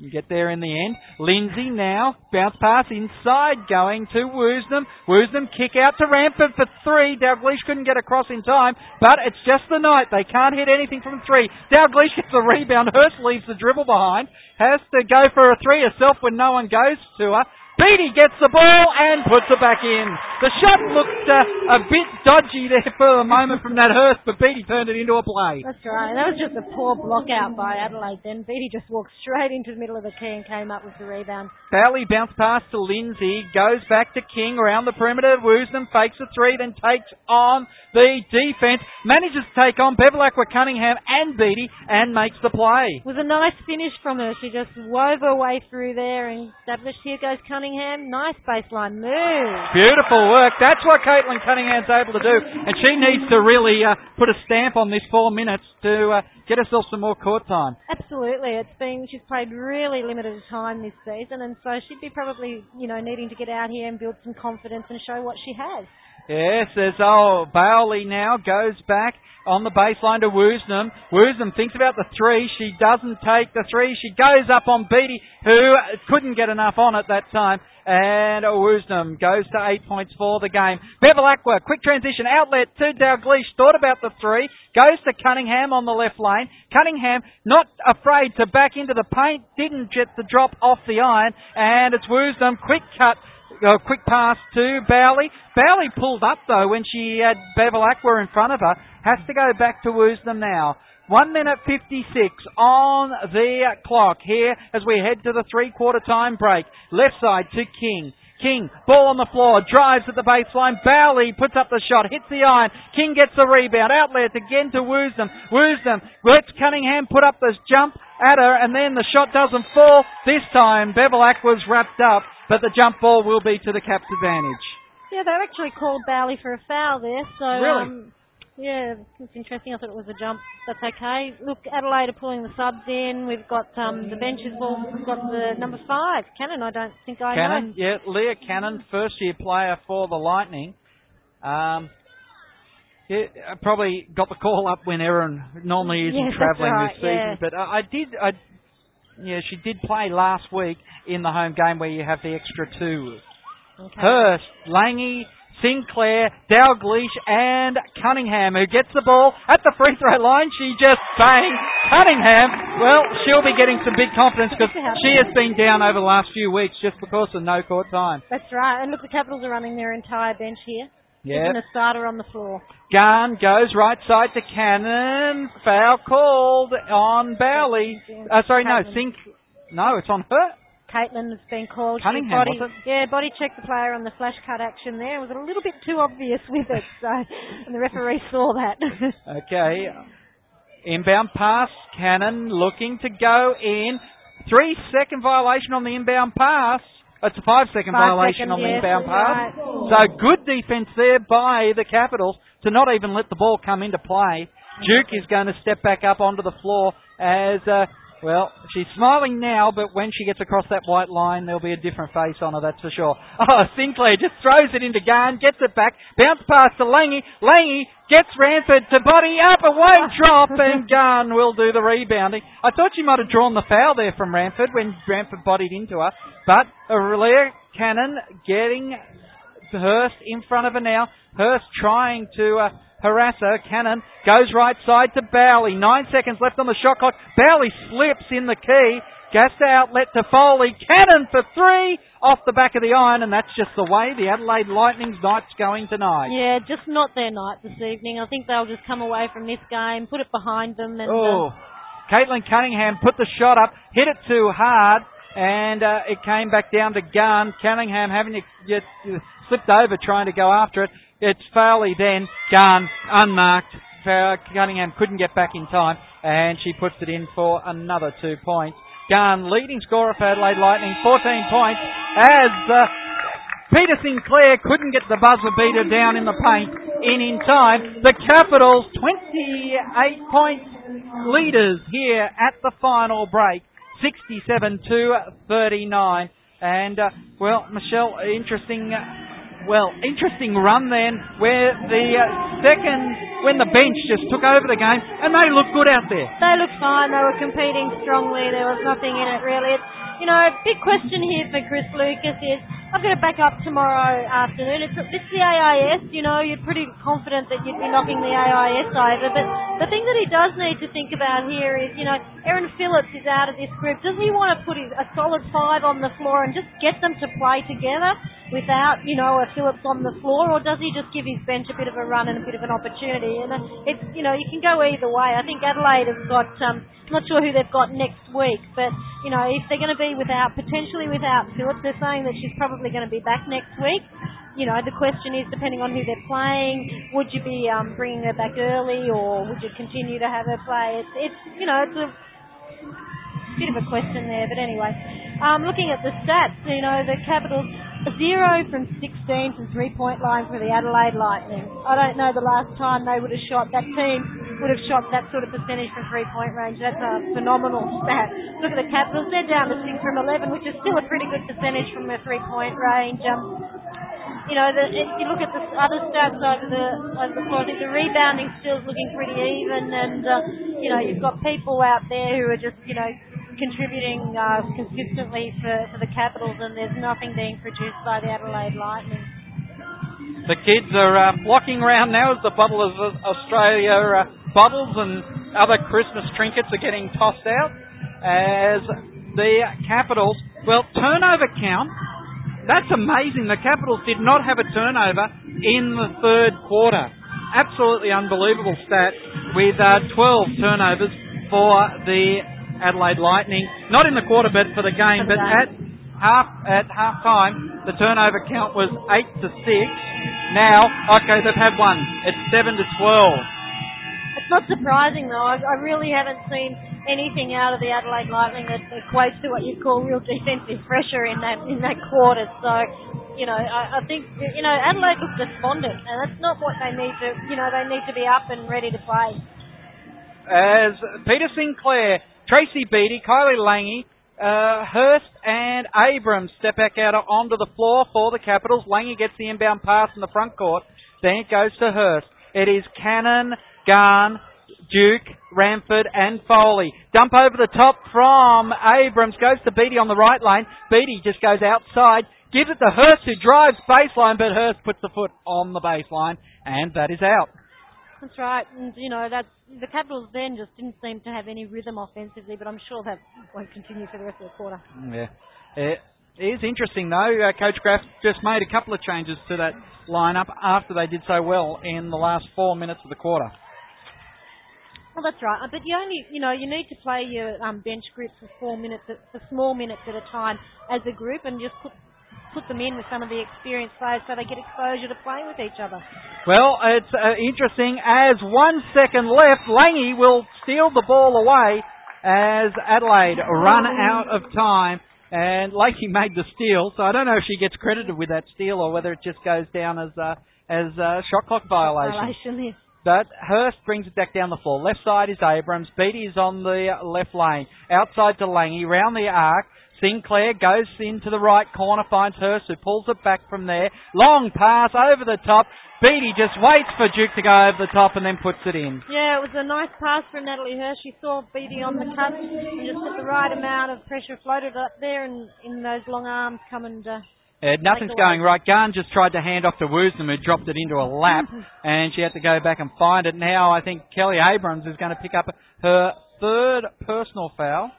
You get there in the end. Lindsay now, bounce pass inside going to Woosnam. Woosnam kick out to Ramford for three. Dalgleish couldn't get across in time, but it's just the night. They can't hit anything from three. Dalgleish gets a rebound. Hurst leaves the dribble behind. Has to go for a three herself when no one goes to her. Beatty gets the ball and puts it back in. The shot looked uh, a bit dodgy there for a moment from that Hurst, but Beatty turned it into a play. That's right. That was just a poor block out by Adelaide. Then Beatty just walked straight into the middle of the key and came up with the rebound. Bally bounce pass to Lindsay, goes back to King around the perimeter. Woosnam fakes a three, then takes on the defence. Manages to take on Bevilacqua, Cunningham, and Beatty, and makes the play. It was a nice finish from her. She just wove her way through there and established. Here goes Cunningham. Nice baseline move. Beautiful work. That's what Caitlin Cunningham's able to do, and she needs to really uh, put a stamp on this four minutes to uh, get herself some more court time. Absolutely. It's been she's played really limited time this season and so she'd be probably, you know, needing to get out here and build some confidence and show what she has. Yes, as oh Bowley now goes back on the baseline to Woosnam. Woosnam thinks about the three. She doesn't take the three. She goes up on Beatty, who couldn't get enough on at that time. And Woosnam goes to eight points for the game. Bevel quick transition, outlet to Dalgleish. Thought about the three. Goes to Cunningham on the left lane. Cunningham not afraid to back into the paint. Didn't get the drop off the iron. And it's Woosnam. Quick cut a quick pass to Bowley. Bowley pulled up though when she had Bevilacqua in front of her. Has to go back to Woosnam now. One minute 56 on the clock here as we head to the three quarter time break. Left side to King. King, ball on the floor, drives at the baseline. Bowley puts up the shot, hits the iron. King gets the rebound. Outlet again to Woosnam. Woosnam lets Cunningham put up this jump at her, and then the shot doesn't fall. This time, Bevelak was wrapped up, but the jump ball will be to the Caps' advantage. Yeah, they actually called Bowley for a foul there, so Really? um yeah, it's interesting. I thought it was a jump. That's okay. Look, Adelaide are pulling the subs in. We've got um, the benches. Well, we've got the number five, Cannon. I don't think I Cannon, know. yeah, Leah Cannon, first year player for the Lightning. Um, yeah, I probably got the call up when Erin normally isn't Yes, travelling right, this season, yeah. but I, I did. I, yeah, she did play last week in the home game where you have the extra two. Okay. Hurst, Langy, Sinclair, Dalgleish, and Cunningham, who gets the ball at the free throw line. She just bang. Cunningham, well, she'll be getting some big confidence because she has been down over the last few weeks just because of no court time. That's right. And look, the Capitals are running their entire bench here. Yeah. Even a starter on the floor. Garn goes right side to Cannon. Foul called on Bowley. Uh, sorry, no. Sink. No, it's on her. Caitlin has been called. Cunningham, body, was it? Yeah, body checked the player on the flash cut action there. It was a little bit too obvious with it, so and the referee saw that. [LAUGHS] Okay. Inbound pass. Cannon looking to go in. Three second violation on the inbound pass. It's a five second Five violation seconds, on the yes, inbound pass. right. So good defence there by the Capitals to not even let the ball come into play. Duke is going to step back up onto the floor as, uh, well, she's smiling now, but when she gets across that white line, there'll be a different face on her, that's for sure. [LAUGHS] Oh, Sinclair just throws it into Garn, gets it back, bounce pass to Langy. Langy gets Ramford to body up, away [LAUGHS] drop, and Garn will do the rebounding. I thought she might have drawn the foul there from Ramford when Ramford bodied into her, but Aurelia Cannon getting Hurst in front of her now. Hurst trying to uh, harass her. Cannon goes right side to Bowley. Nine seconds left on the shot clock. Bowley slips in the key. Gasta outlet to Foley. Cannon for three off the back of the iron, and that's just the way the Adelaide Lightning's night's going tonight. yeah, just not their night this evening. I think they'll just come away from this game, put it behind them, and Oh, uh, Caitlin Cunningham put the shot up, hit it too hard, and uh, it came back down to Garn. Cunningham having to get slipped over trying to go after it. It's Foley then. Garn unmarked. Cunningham couldn't get back in time, and she puts it in for another two points. Garn, leading scorer for Adelaide Lightning, 14 points, as uh, Peter Sinclair couldn't get the buzzer beater down in the paint in in time. The Capitals 28 points leaders here at the final break, 67 to 39. And uh, well, Michelle, interesting well, interesting run then, where the uh, second, when the bench just took over the game, and they looked good out there. They looked fine. They were competing strongly. There was nothing in it really. It's, you know, big question here for Chris Lucas is I've got to back up tomorrow afternoon. It's, it's the AIS, you know, you're pretty confident that you'd be knocking the AIS over. But the thing that he does need to think about here is, you know, Erin Phillips is out of this group. Doesn't he want to put a solid five on the floor and just get them to play together? without, you know, a Phillips on the floor, or does he just give his bench a bit of a run and a bit of an opportunity? And it's, you know, you can go either way. I think Adelaide has got, um, not sure who they've got next week, but, you know, if they're going to be without, potentially without Phillips, they're saying that she's probably going to be back next week. You know, the question is, depending on who they're playing, would you be um, bringing her back early, or would you continue to have her play? It's, it's you know, it's a bit of a question there, but anyway. Um, looking at the stats, you know, the Capitals Zero from 16 from three-point line for the Adelaide Lightning. I don't know the last time they would have shot, that team would have shot that sort of percentage from three-point range. That's a phenomenal stat. Look at the Capitals, they're down to 6 from 11, which is still a pretty good percentage from their three-point range. Um, you know, the, if you look at the other stats over the over the floor, I think the rebounding still is looking pretty even, and uh, you know, you've got people out there who are just, you know, contributing uh, consistently for, for the Capitals, and there's nothing being produced by the Adelaide Lightning. The kids are uh, flocking around now as the bottle of Australia uh, bottles and other Christmas trinkets are getting tossed out. As the Capitals, well, turnover count. That's amazing. The Capitals did not have a turnover in the third quarter. Absolutely unbelievable stat with uh, 12 turnovers for the Adelaide Lightning. Not in the quarter, but for the game. But at half at half time, the turnover count was eight to six. Now, okay, they've had one. It's seven to twelve. It's not surprising though. I, I really haven't seen anything out of the Adelaide Lightning that equates to what you call real defensive pressure in that in that quarter. So, you know, I, I think you know Adelaide looks despondent, and that's not what they need to. You know, they need to be up and ready to play. As Peter Sinclair Tracy Beatty, Kylie Lange, uh, Hurst and Abrams step back out onto the floor for the Capitals. Lange gets the inbound pass in the front court. Then it goes to Hurst. It is Cannon, Garn, Duke, Ramford and Foley. Dump over the top from Abrams. Goes to Beatty on the right lane. Beatty just goes outside. Gives it to Hurst who drives baseline, but Hurst puts the foot on the baseline and that is out. That's right, and you know that the Capitals then just didn't seem to have any rhythm offensively, but I'm sure that won't continue for the rest of the quarter. Yeah, it is interesting though. Uh, Coach Graf just made a couple of changes to that lineup after they did so well in the last four minutes of the quarter. Well, that's right. But you only, you know, you need to play your um, bench groups for four minutes, for small minutes at a time as a group, and just put put them in with some of the experienced players so they get exposure to playing with each other. Well, it's uh, interesting. As one second left, Lange will steal the ball away as Adelaide run out of time. And Lange made the steal, so I don't know if she gets credited with that steal or whether it just goes down as a, as a shot clock violation. violation yes. But Hurst brings it back down the floor. Left side is Abrams. Beattie is on the left lane. Outside to Lange. Round the arc. Sinclair goes into the right corner, finds Hurst, who pulls it back from there. Long pass over the top. Beatty just waits for Duke to go over the top and then puts it in. Yeah, it was a nice pass from Natalie Hurst. She saw Beatty on the cut and just put the right amount of pressure floated up there and in those long arms come and. Uh, uh, nothing's going right. Garn just tried to hand off to Woosnam, who dropped it into a lap, [LAUGHS] and she had to go back and find it. Now I think Kelly Abrams is going to pick up her third personal foul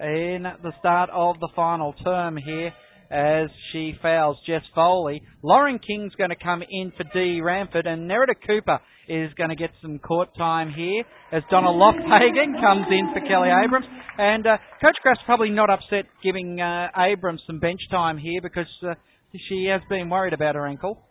in the start of the final term here. as she fouls Jess Foley. Lauren King's going to come in for Dee Ramford, and Nerida Cooper is going to get some court time here as Donna Lofthagen comes in for Kelly Abrams. And uh, Coach Graf's probably not upset giving uh, Abrams some bench time here because uh, she has been worried about her ankle.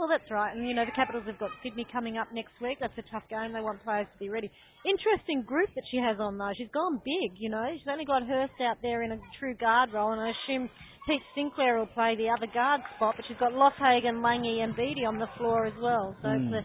Well, that's right. And, you know, the Capitals have got Sydney coming up next week. That's a tough game. They want players to be ready. Interesting group that she has on, though. She's gone big, you know. She's only got Hurst out there in a true guard role, and I assume Pete Sinclair will play the other guard spot, but she's got Lofthagen, Lange, and Beattie on the floor as well. So mm. it's an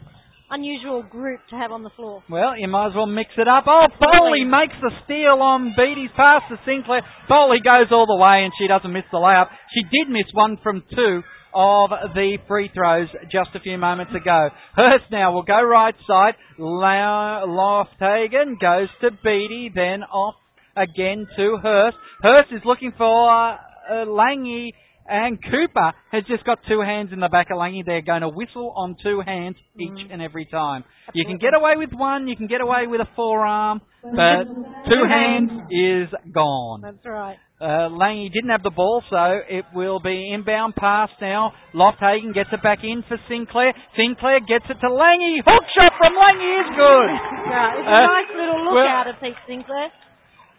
unusual group to have on the floor. Well, you might as well mix it up. Oh, Foley makes the steal on Beattie's pass to Sinclair. Foley goes all the way, and she doesn't miss the layup. She did miss one from two of the free throws just a few moments ago. Hurst now will go right side. Lofthagen goes to Beatty, then off again to Hurst. Hurst is looking for uh, Lange and Cooper has just got two hands in the back of Lange. They're going to whistle on two hands each mm. and every time. You can get away with one, you can get away with a forearm, but [LAUGHS] two hands is gone. That's right. Uh, Lange didn't have the ball, so it will be inbound pass now. Lofthagen gets it back in for Sinclair. Sinclair gets it to Lange. Hook shot from Lange is good. [LAUGHS] Yeah, it's a uh, nice little look well, out of Pete Sinclair.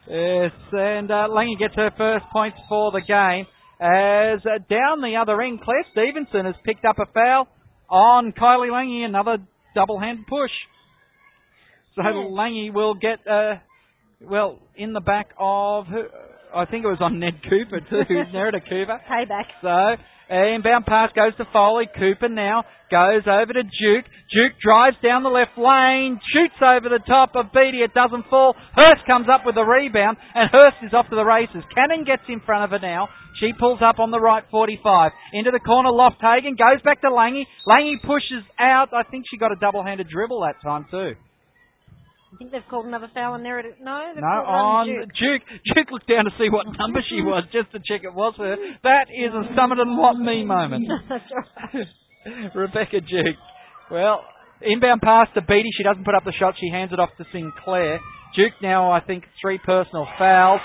Yes, and uh, Lange gets her first points for the game. As uh, down the other end, Claire Stevenson has picked up a foul on Kylie Lange, another double-hand push. So yeah. Lange will get, uh, well, in the back of her, I think it was on Ned Cooper too, [LAUGHS] Nerida Cooper. Payback. So inbound pass goes to Foley. Cooper now goes over to Duke. Duke drives down the left lane, shoots over the top of Beattie. It doesn't fall. Hurst comes up with the rebound, and Hurst is off to the races. Cannon gets in front of her now. She pulls up on the right 45. Into the corner, Lofthagen goes back to Lange. Lange pushes out. I think she got a double-handed dribble that time too. I think they've called another foul on there. No, no, on Duke. Duke. Duke looked down to see what number she was [LAUGHS] just to check it was her. That is a summit Summerton what me moment. [LAUGHS] [LAUGHS] Rebecca Duke. Well, inbound pass to Beatty. She doesn't put up the shot. She hands it off to Sinclair. Duke now, I think, three personal fouls.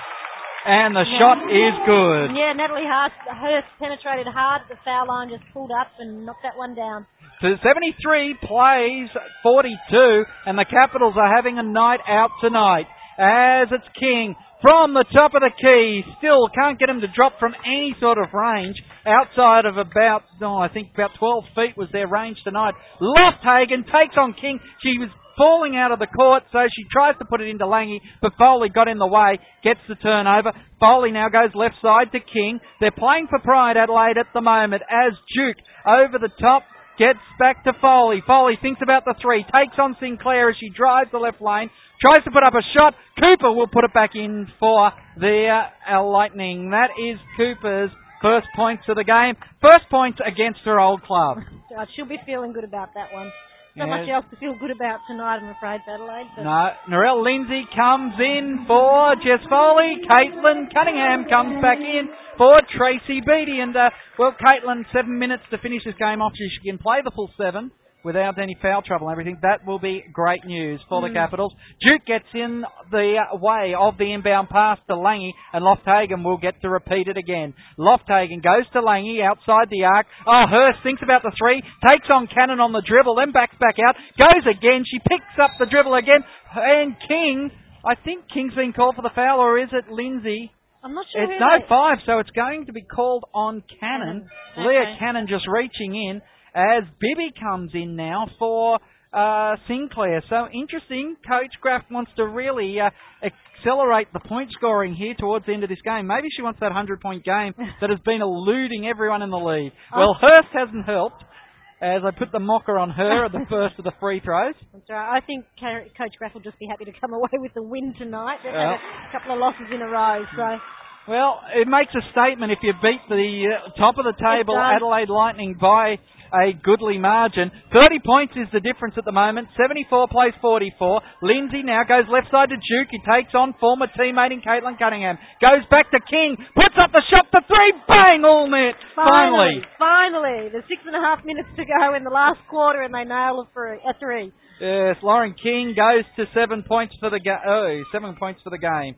And the yeah. shot is good. Yeah, Natalie Hurst, Hurst penetrated hard. at The foul line just pulled up and knocked that one down. To 73 plays 42, and the Capitals are having a night out tonight. As it's King from the top of the key, still can't get him to drop from any sort of range outside of about, oh, I think about 12 feet was their range tonight. Lofthagen takes on King. She was falling out of the court, so she tries to put it into Lange, but Foley got in the way, gets the turnover. Foley now goes left side to King. They're playing for Pride Adelaide at the moment as Duke over the top gets back to Foley. Foley thinks about the three, takes on Sinclair as she drives the left lane, tries to put up a shot. Cooper will put it back in for the uh, Lightning. That is Cooper's first points of the game. First points against her old club. [LAUGHS] She'll be feeling good about that one. Not much else to feel good about tonight, I'm afraid, Adelaide. But no, Narelle Lindsay comes in for Jess Foley. Caitlin Cunningham comes back in for Tracy Beattie. And, uh, well, Caitlin, seven minutes to finish this game off. She can play the full seven without any foul trouble and everything. That will be great news for mm. the Capitals. Duke gets in the way of the inbound pass to Lange, and Lofthagen will get to repeat it again. Lofthagen goes to Lange outside the arc. Oh, Hurst thinks about the three, takes on Cannon on the dribble, then backs back out, goes again. She picks up the dribble again, and King. I think King's been called for the foul, or is it Lindsay? I'm not sure. It's no five, so it's going to be called on Cannon. Leah. Cannon just reaching in as Bibby comes in now for uh, Sinclair. So interesting. Coach Graf wants to really uh, accelerate the point scoring here towards the end of this game. Maybe she wants that 100 point game [LAUGHS] that has been eluding everyone in the league. Oh. Well, Hurst hasn't helped. As I put the mocker on her at the [LAUGHS] first of the free throws. That's right. I think Coach Graf will just be happy to come away with the win tonight. They've had a couple of losses in a row, so well, it makes a statement if you beat the uh, top of the table Adelaide Lightning by a goodly margin. 30 points is the difference at the moment. 74 plays 44. Lindsay now goes left side to Duke. He takes on former teammate in Caitlin Cunningham. Goes back to King. Puts up the shot for three. Bang! All net. Finally. Finally. There's six and a half minutes to go in the last quarter and they nail a three. A three. Yes, Lauren King goes to seven points for the ga- oh, seven points for the game.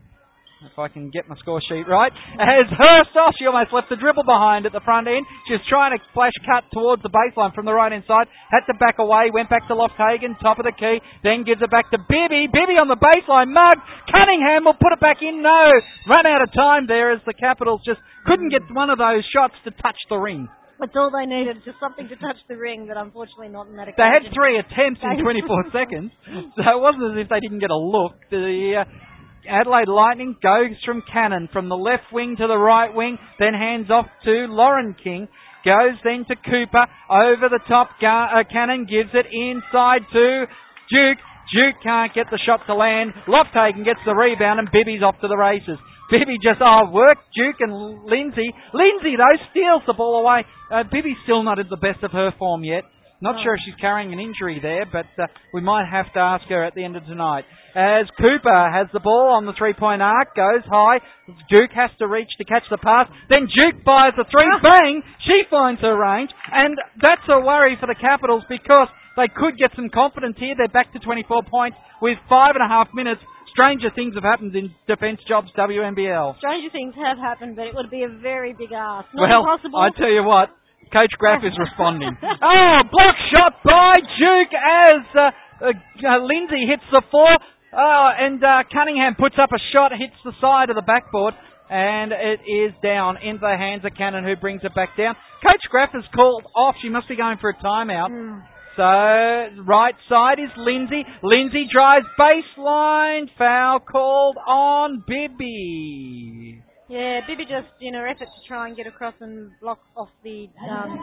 If I can get my score sheet right, as Hurst off. She almost left the dribble behind at the front end. She was trying to flash cut towards the baseline from the right hand side. Had to back away. Went back to Lofthagen, top of the key. Then gives it back to Bibby. Bibby on the baseline. Mug. Cunningham will put it back in. No. Run out of time there as the Capitals just couldn't get one of those shots to touch the ring. That's all they needed, just something to touch the ring, but unfortunately not in that occasion. They had three attempts in [LAUGHS] 24 seconds, so it wasn't as if they didn't get a look. The uh, Adelaide Lightning goes from Cannon from the left wing to the right wing, then hands off to Lauren King. Goes then to Cooper over the top. uh, Cannon gives it inside to Duke. Duke can't get the shot to land. Lofthagen gets the rebound and Bibby's off to the races. Bibby just, oh, work Duke and Lindsay. Lindsay, though, steals the ball away. Uh, Bibby's still not at the best of her form yet. Not sure if she's carrying an injury there, but uh, we might have to ask her at the end of tonight. As Cooper has the ball on the three-point arc, goes high. Duke has to reach to catch the pass. Then Duke fires the three, ah. bang! She finds her range, and that's a worry for the Capitals because they could get some confidence here. They're back to 24 points with five and a half minutes stranger things have happened in defence jobs WNBL. Stranger things have happened, but it would be a very big ask. Not well, impossible. I tell you what, Coach Graf is [LAUGHS] responding. oh, block shot by Duke as uh, uh, uh, Lindsay hits the floor. Oh, and uh, Cunningham puts up a shot, hits the side of the backboard, and it is down into the hands of Cannon, who brings it back down. Coach Graf has called off. She must be going for a timeout. Mm. So, right side is Lindsay. Lindsay drives baseline. Foul called on Bibby. Yeah, Bibby just, in her effort to try and get across and block off the um,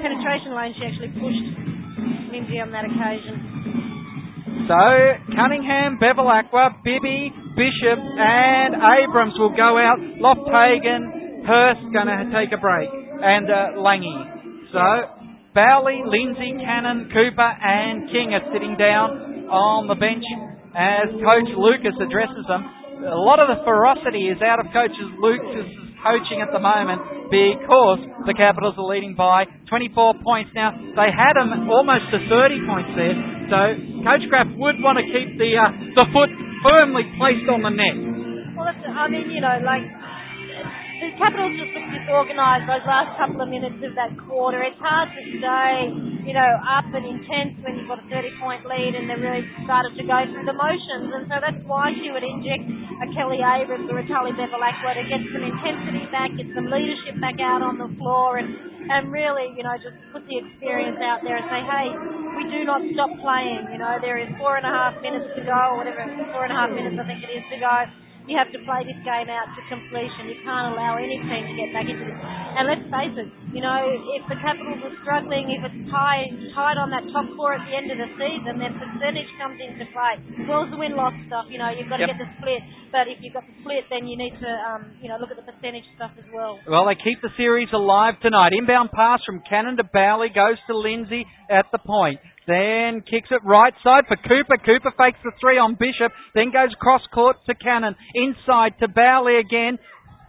penetration lane, she actually pushed Lindsay on that occasion. So, Cunningham, Bevilacqua, Bibby, Bishop, and Abrams will go out. Lofthagen, Hurst going to take a break. And uh. So, Bowley, Lindsay, Cannon, Cooper, and King are sitting down on the bench as Coach Lucas addresses them. A lot of the ferocity is out of Coach Lucas' coaching at the moment because the Capitals are leading by 24 points. Now, they had them almost to 30 points there, so Coach Graff would want to keep the, uh, the foot firmly placed on the net. Well, I mean, you know, like the Capitals just looked disorganised those last couple of minutes of that quarter. It's hard to stay, you know, up and intense when you've got a 30 point lead and they really started to go through the motions. And so that's why she would inject a Kelly Abrams or a Tully Bevilacqua to get some intensity back, get some leadership back out on the floor and, and really, you know, just put the experience out there and say, hey, we do not stop playing. You know, there is four and a half minutes to go, or whatever, four and a half minutes I think it is to go you have to play this game out to completion. You can't allow any team to get back into this. And let's face it, you know, if the Capitals are struggling, if it's tied, tied on that top four at the end of the season, then percentage comes into play. As well as the win-loss stuff, you know, you've got to yep. get the split. But if you've got the split, then you need to, um, you know, look at the percentage stuff as well. Well, they keep the series alive tonight. Inbound pass from Cannon to Bowley goes to Lindsay at the point. Then kicks it right side for Cooper. Cooper fakes the three on Bishop. Then goes cross court to Cannon. Inside to Bowley again.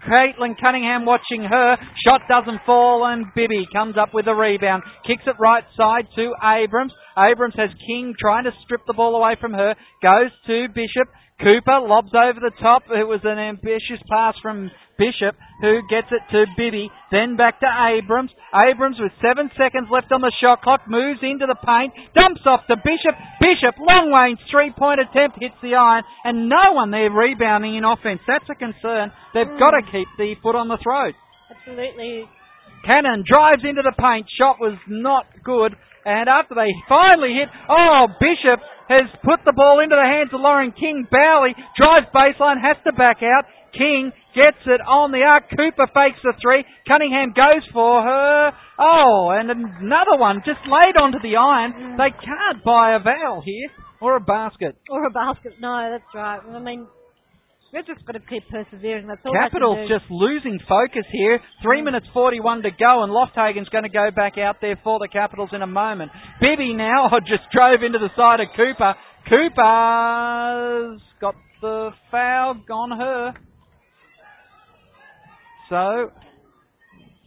Caitlin Cunningham watching her. Shot doesn't fall and Bibby comes up with a rebound. Kicks it right side to Abrams. Abrams has King trying to strip the ball away from her. Goes to Bishop. Cooper lobs over the top. It was an ambitious pass from Bishop, who gets it to Bibby, then back to Abrams. Abrams, with seven seconds left on the shot clock, moves into the paint, dumps off to Bishop. Bishop, long range three point attempt, hits the iron, and no one there rebounding in offense. That's a concern. They've mm. got to keep the foot on the throat. Absolutely. Cannon drives into the paint. Shot was not good. And after they finally hit, oh, Bishop has put the ball into the hands of Lauren King. Bowley drives baseline, has to back out. King gets it on the arc. Cooper fakes the three. Cunningham goes for her. Oh, and another one just laid onto the iron. They can't buy a vowel here or a basket. Or a basket. No, that's right. I mean, we've just got to keep persevering. That's all. Capitals just losing focus here. Three mm. minutes forty-one to go, and Lofthagen's going to go back out there for the Capitals in a moment. Bibby now [LAUGHS] just drove into the side of Cooper. Cooper's got the foul on her. So.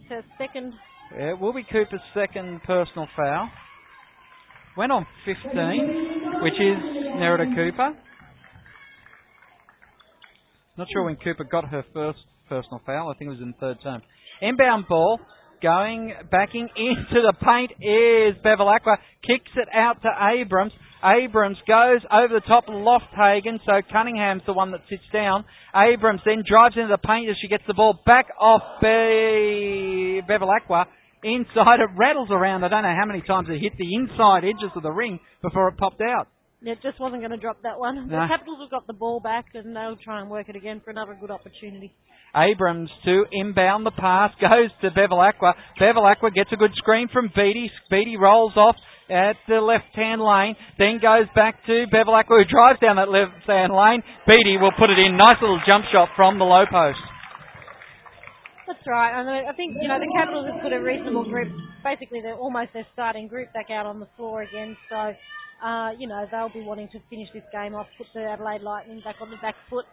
Her second. Yeah, it will be Cooper's second personal foul. Went on 15, which is Nerida Cooper. Not sure when Cooper got her first personal foul. I think it was in third term. Inbound ball going, backing into the paint is Bevilacqua. Kicks it out to Abrams. Abrams goes over the top of Lofthagen, so Cunningham's the one that sits down. Abrams then drives into the paint as she gets the ball back off Be- Bevilacqua. Inside, it rattles around. I don't know how many times it hit the inside edges of the ring before it popped out. It just wasn't going to drop that one. No. The Capitals have got the ball back and they'll try and work it again for another good opportunity. Abrams to inbound the pass, goes to Bevilacqua. Bevilacqua gets a good screen from Beatty. Beatty rolls off at the left-hand lane, then goes back to Bevilacqua who drives down that left-hand lane. Beatty will put it in. Nice little jump shot from the low post. That's right. I, mean, I think you know the Capitals have put a reasonable group. Basically, they're almost their starting group back out on the floor again. So, uh, you know, they'll be wanting to finish this game off, put the Adelaide Lightning back on the back foot.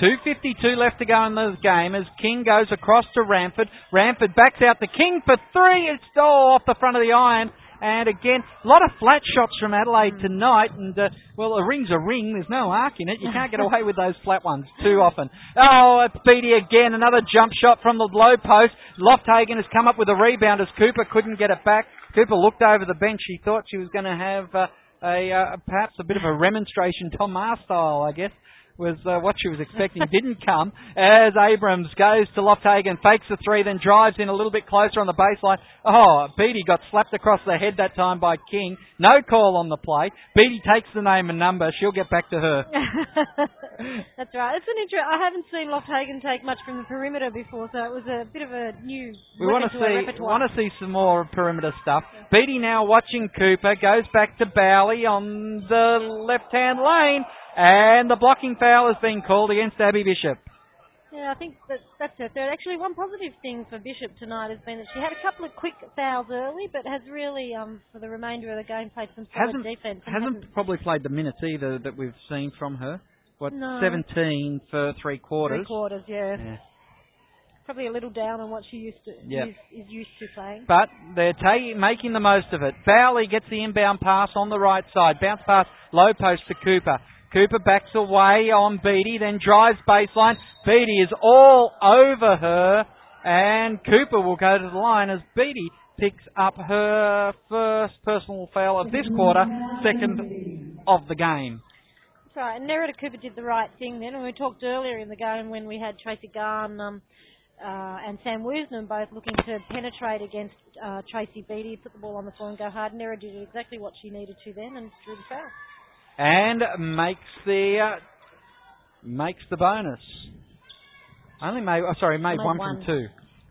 2.52 left to go in the game as King goes across to Ramford. Ramford backs out to King for three. It's all off the front of the iron. And again, a lot of flat shots from Adelaide tonight. And, uh, well, a ring's a ring. There's no arc in it. You can't get [LAUGHS] away with those flat ones too often. Oh, it's Beatty again. Another jump shot from the low post. Lofthagen has come up with a rebound as Cooper couldn't get it back. Cooper looked over the bench. She thought she was going to have uh, a uh, perhaps a bit of a remonstration, Tom Maher style, I guess was uh, what she was expecting [LAUGHS] didn't come as Abrams goes to Lofthagen, fakes the three, then drives in a little bit closer on the baseline. Oh, Beatty got slapped across the head that time by King. No call on the play. Beatty takes the name and number. She'll get back to her. [LAUGHS] That's right. It's an inter- I haven't seen Lofthagen take much from the perimeter before, so it was a bit of a new. We want to see want to see some more perimeter stuff. Beatty now watching Cooper goes back to Bowley on the left hand lane, and the blocking foul has been called against Abby Bishop. Yeah, I think that that's her third. Actually, one positive thing for Bishop tonight has been that she had a couple of quick fouls early, but has really, um, for the remainder of the game, played some solid Hasn't defense. and hasn't probably played the minutes either that we've seen from her. What No. 17 for three quarters. Three quarters, yeah. Yeah. Probably a little down on what she used to Yeah. is, is used to playing. But they're ta- making the most of it. Bowley gets the inbound pass on the right side. Bounce pass, low post to Cooper. Cooper backs away on Beatty, then drives baseline. Beatty is all over her, and Cooper will go to the line as Beatty picks up her first personal foul of this quarter, second of the game. That's right. And Nerida Cooper did the right thing then. And we talked earlier in the game when we had Tracy Garn um, uh, and Sam Woosnam both looking to penetrate against uh, Tracy Beatty, put the ball on the floor and go hard. Nerida did exactly what she needed to then and drew the foul. And makes the uh, makes the bonus. Only made, oh, sorry, made Made one, one. from two.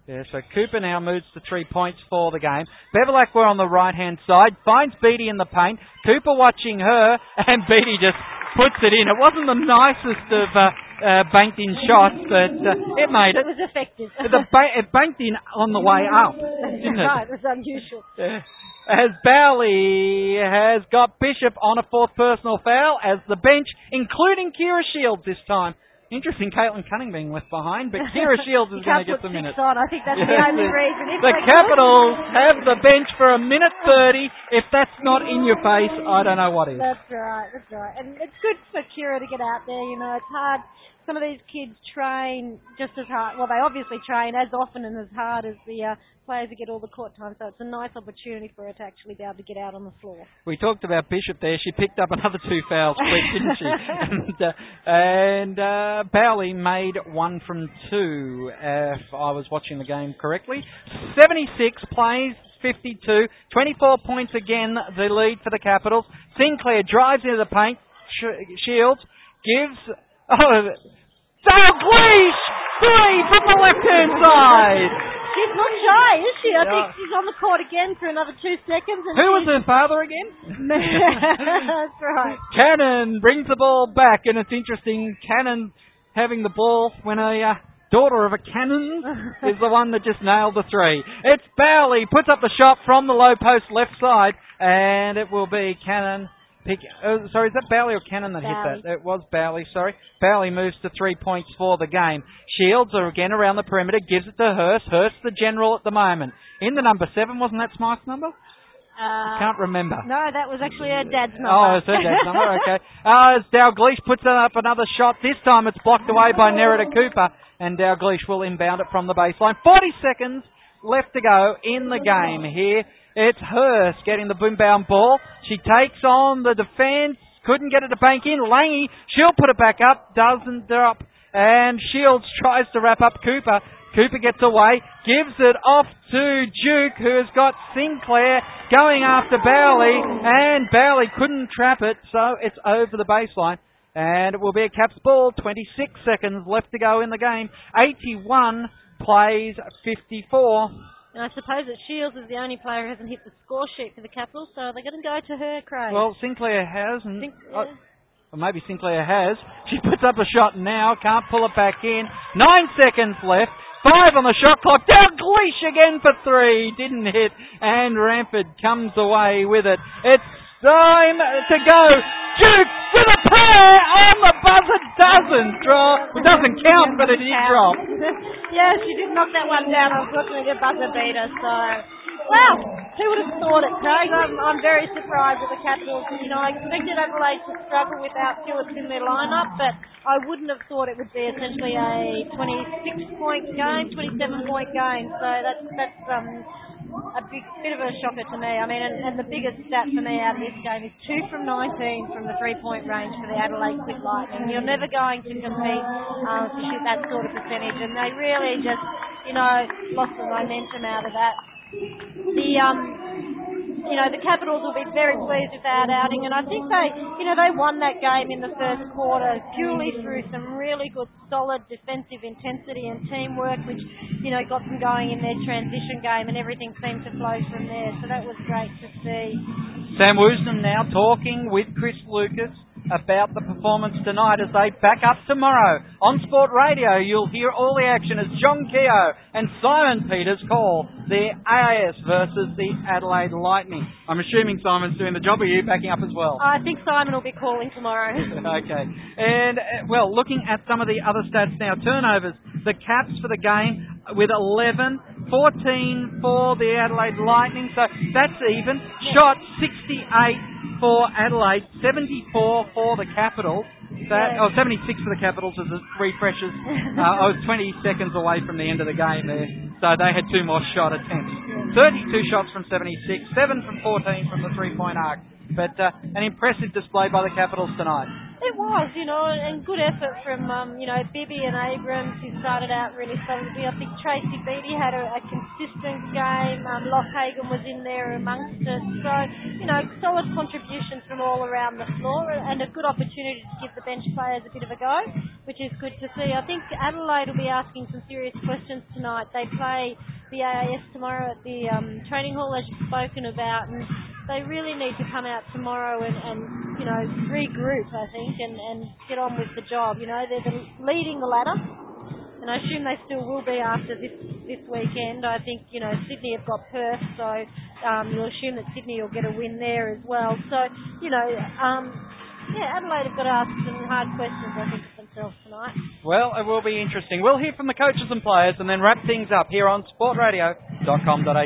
Yeah, so Cooper now moves to three points for the game. Bevilacqua on the right hand side finds Beatty in the paint. Cooper watching her, and Beatty just puts it in. It wasn't the nicest of uh, uh, banked in shots, but uh, it made It it. was effective. The ba- it banked in on the way up, [LAUGHS] didn't it? right, it was unusual. Yeah. As Bowley has got Bishop on a fourth personal foul as the bench, including Kira Shields this time. Interesting, Caitlin Cunning being left behind, but Kira [LAUGHS] Shields is going to get the six minutes. on. I think that's the only reason. If The Capitals have the bench for a minute 30. If that's not in your face, I don't know what is. That's right, that's right. And it's good for Kira to get out there, you know, it's hard. Some of these kids train just as hard, well, they obviously train as often and as hard as the uh, players who get all the court time, so it's a nice opportunity for her to actually be able to get out on the floor. We talked about Bishop there. She picked up another two fouls quick, didn't she? [LAUGHS] and uh, and uh, Bowley made one from two, if I was watching the game correctly. 76 plays, 52. 24 points again, the lead for the Capitals. Sinclair drives into the paint. Sh- Shields gives... Oh, Dalglish! Three from the left-hand side! She's not shy, is she? I think she's on the court again for another two seconds. And Who was her father again? [LAUGHS] That's right. Cannon brings the ball back, and it's interesting. Cannon having the ball when a uh, daughter of a cannon [LAUGHS] is the one that just nailed the three. It's Bowley puts up the shot from the low post left side, and it will be Cannon. Pick, uh, sorry, is that Bowley or Cannon that Bowley. hit that? It was Bowley, sorry. Bowley moves to three points for the game. Shields are again around the perimeter, gives it to Hurst. Hurst the general at the moment. In the number seven, wasn't that Smythe's number? Uh, Can't remember. No, that was actually her dad's number. Oh, it's her dad's [LAUGHS] number, okay. Uh, as Dalgleish puts up another shot. This time it's blocked away by Nerida Cooper, and Dalgleish will inbound it from the baseline. 40 seconds left to go in the game here. It's Hurst getting the boombound ball. She takes on the defence. Couldn't get it to bank in. Langy, she'll put it back up. Doesn't drop. And Shields tries to wrap up Cooper. Cooper gets away, gives it off to Duke, who has got Sinclair going after Bowley, and Bowley couldn't trap it, so it's over the baseline. And it will be a Caps ball, 26 seconds left to go in the game. 81 plays 54. And I suppose that Shields is the only player who hasn't hit the score sheet for the Capitals, so are they're going to go to her, Craig. Well, Sinclair has, and or maybe Sinclair has. She puts up a shot now, can't pull it back in. Nine seconds left. Five on the shot clock. Down Dalgleish again for three. Didn't hit. And Ramford comes away with it. It's time to go. Duke with a pair on the buzzer. Doesn't draw. It doesn't count, but it did drop. yeah, she did knock that one down. Unfortunately, the buzzer beater. So, well, who would have thought it, Craig? I'm, I'm very surprised with the Capitals. You know, I expected Adelaide to struggle without Stewarts in their lineup, but I wouldn't have thought it would be essentially a 26 point game, 27 point game. So that's that's um a big bit of a shocker to me. I mean, and, and the biggest stat for me out of this game is two from 19 from the three-point range for the Adelaide Quick Lightning. You're never going to compete um, to shoot that sort of percentage, and they really just, you know, lost the momentum out of that. The um, you know, the Capitals will be very pleased with that outing, and I think they, you know, they won that game in the first quarter purely through some really good, solid defensive intensity and teamwork, which, you know, got them going in their transition game, and everything seemed to flow from there. So that was great to see. Sam Woosnam now talking with Chris Lucas about the performance tonight as they back up tomorrow. On Sport Radio, you'll hear all the action as John Keogh and Simon Peters call the AIS versus the Adelaide Lightning. I'm assuming Simon's doing the job. Are you backing up as well? I think Simon will be calling tomorrow. [LAUGHS] okay. And, uh, well, looking at some of the other stats now, turnovers, the caps for the game with 11, 14 for the Adelaide Lightning, so that's even. Shot 68 for Adelaide, 74 for the Capitals. That, oh, 76 for the Capitals as it refreshes. [LAUGHS] Uh, I was 20 seconds away from the end of the game there, so they had two more shot attempts. 32 shots from 76, 7 from 14 from the three-point arc. But uh, an impressive display by the Capitals tonight. It was, you know, and good effort from, um, you know, Bibby and Abrams, who started out really solidly. I think Tracy Beattie had a, a consistent game. Um, Lofthagen was in there amongst us. So, you know, solid contributions from all around the floor and a good opportunity to give the bench players a bit of a go, which is good to see. I think Adelaide will be asking some serious questions tonight. They play the AIS tomorrow at the um, training hall, as you've spoken about, and they really need to come out tomorrow and, and you know, regroup, I think, and, and get on with the job. You know, they're the, leading the ladder, and I assume they still will be after this this weekend. I think, you know, Sydney have got Perth, so um, you'll assume that Sydney will get a win there as well. So, you know, um, yeah, Adelaide have got to ask some hard questions, I think, tonight. Well, it will be interesting. We'll hear from the coaches and players and then wrap things up here on sportradio.com.au.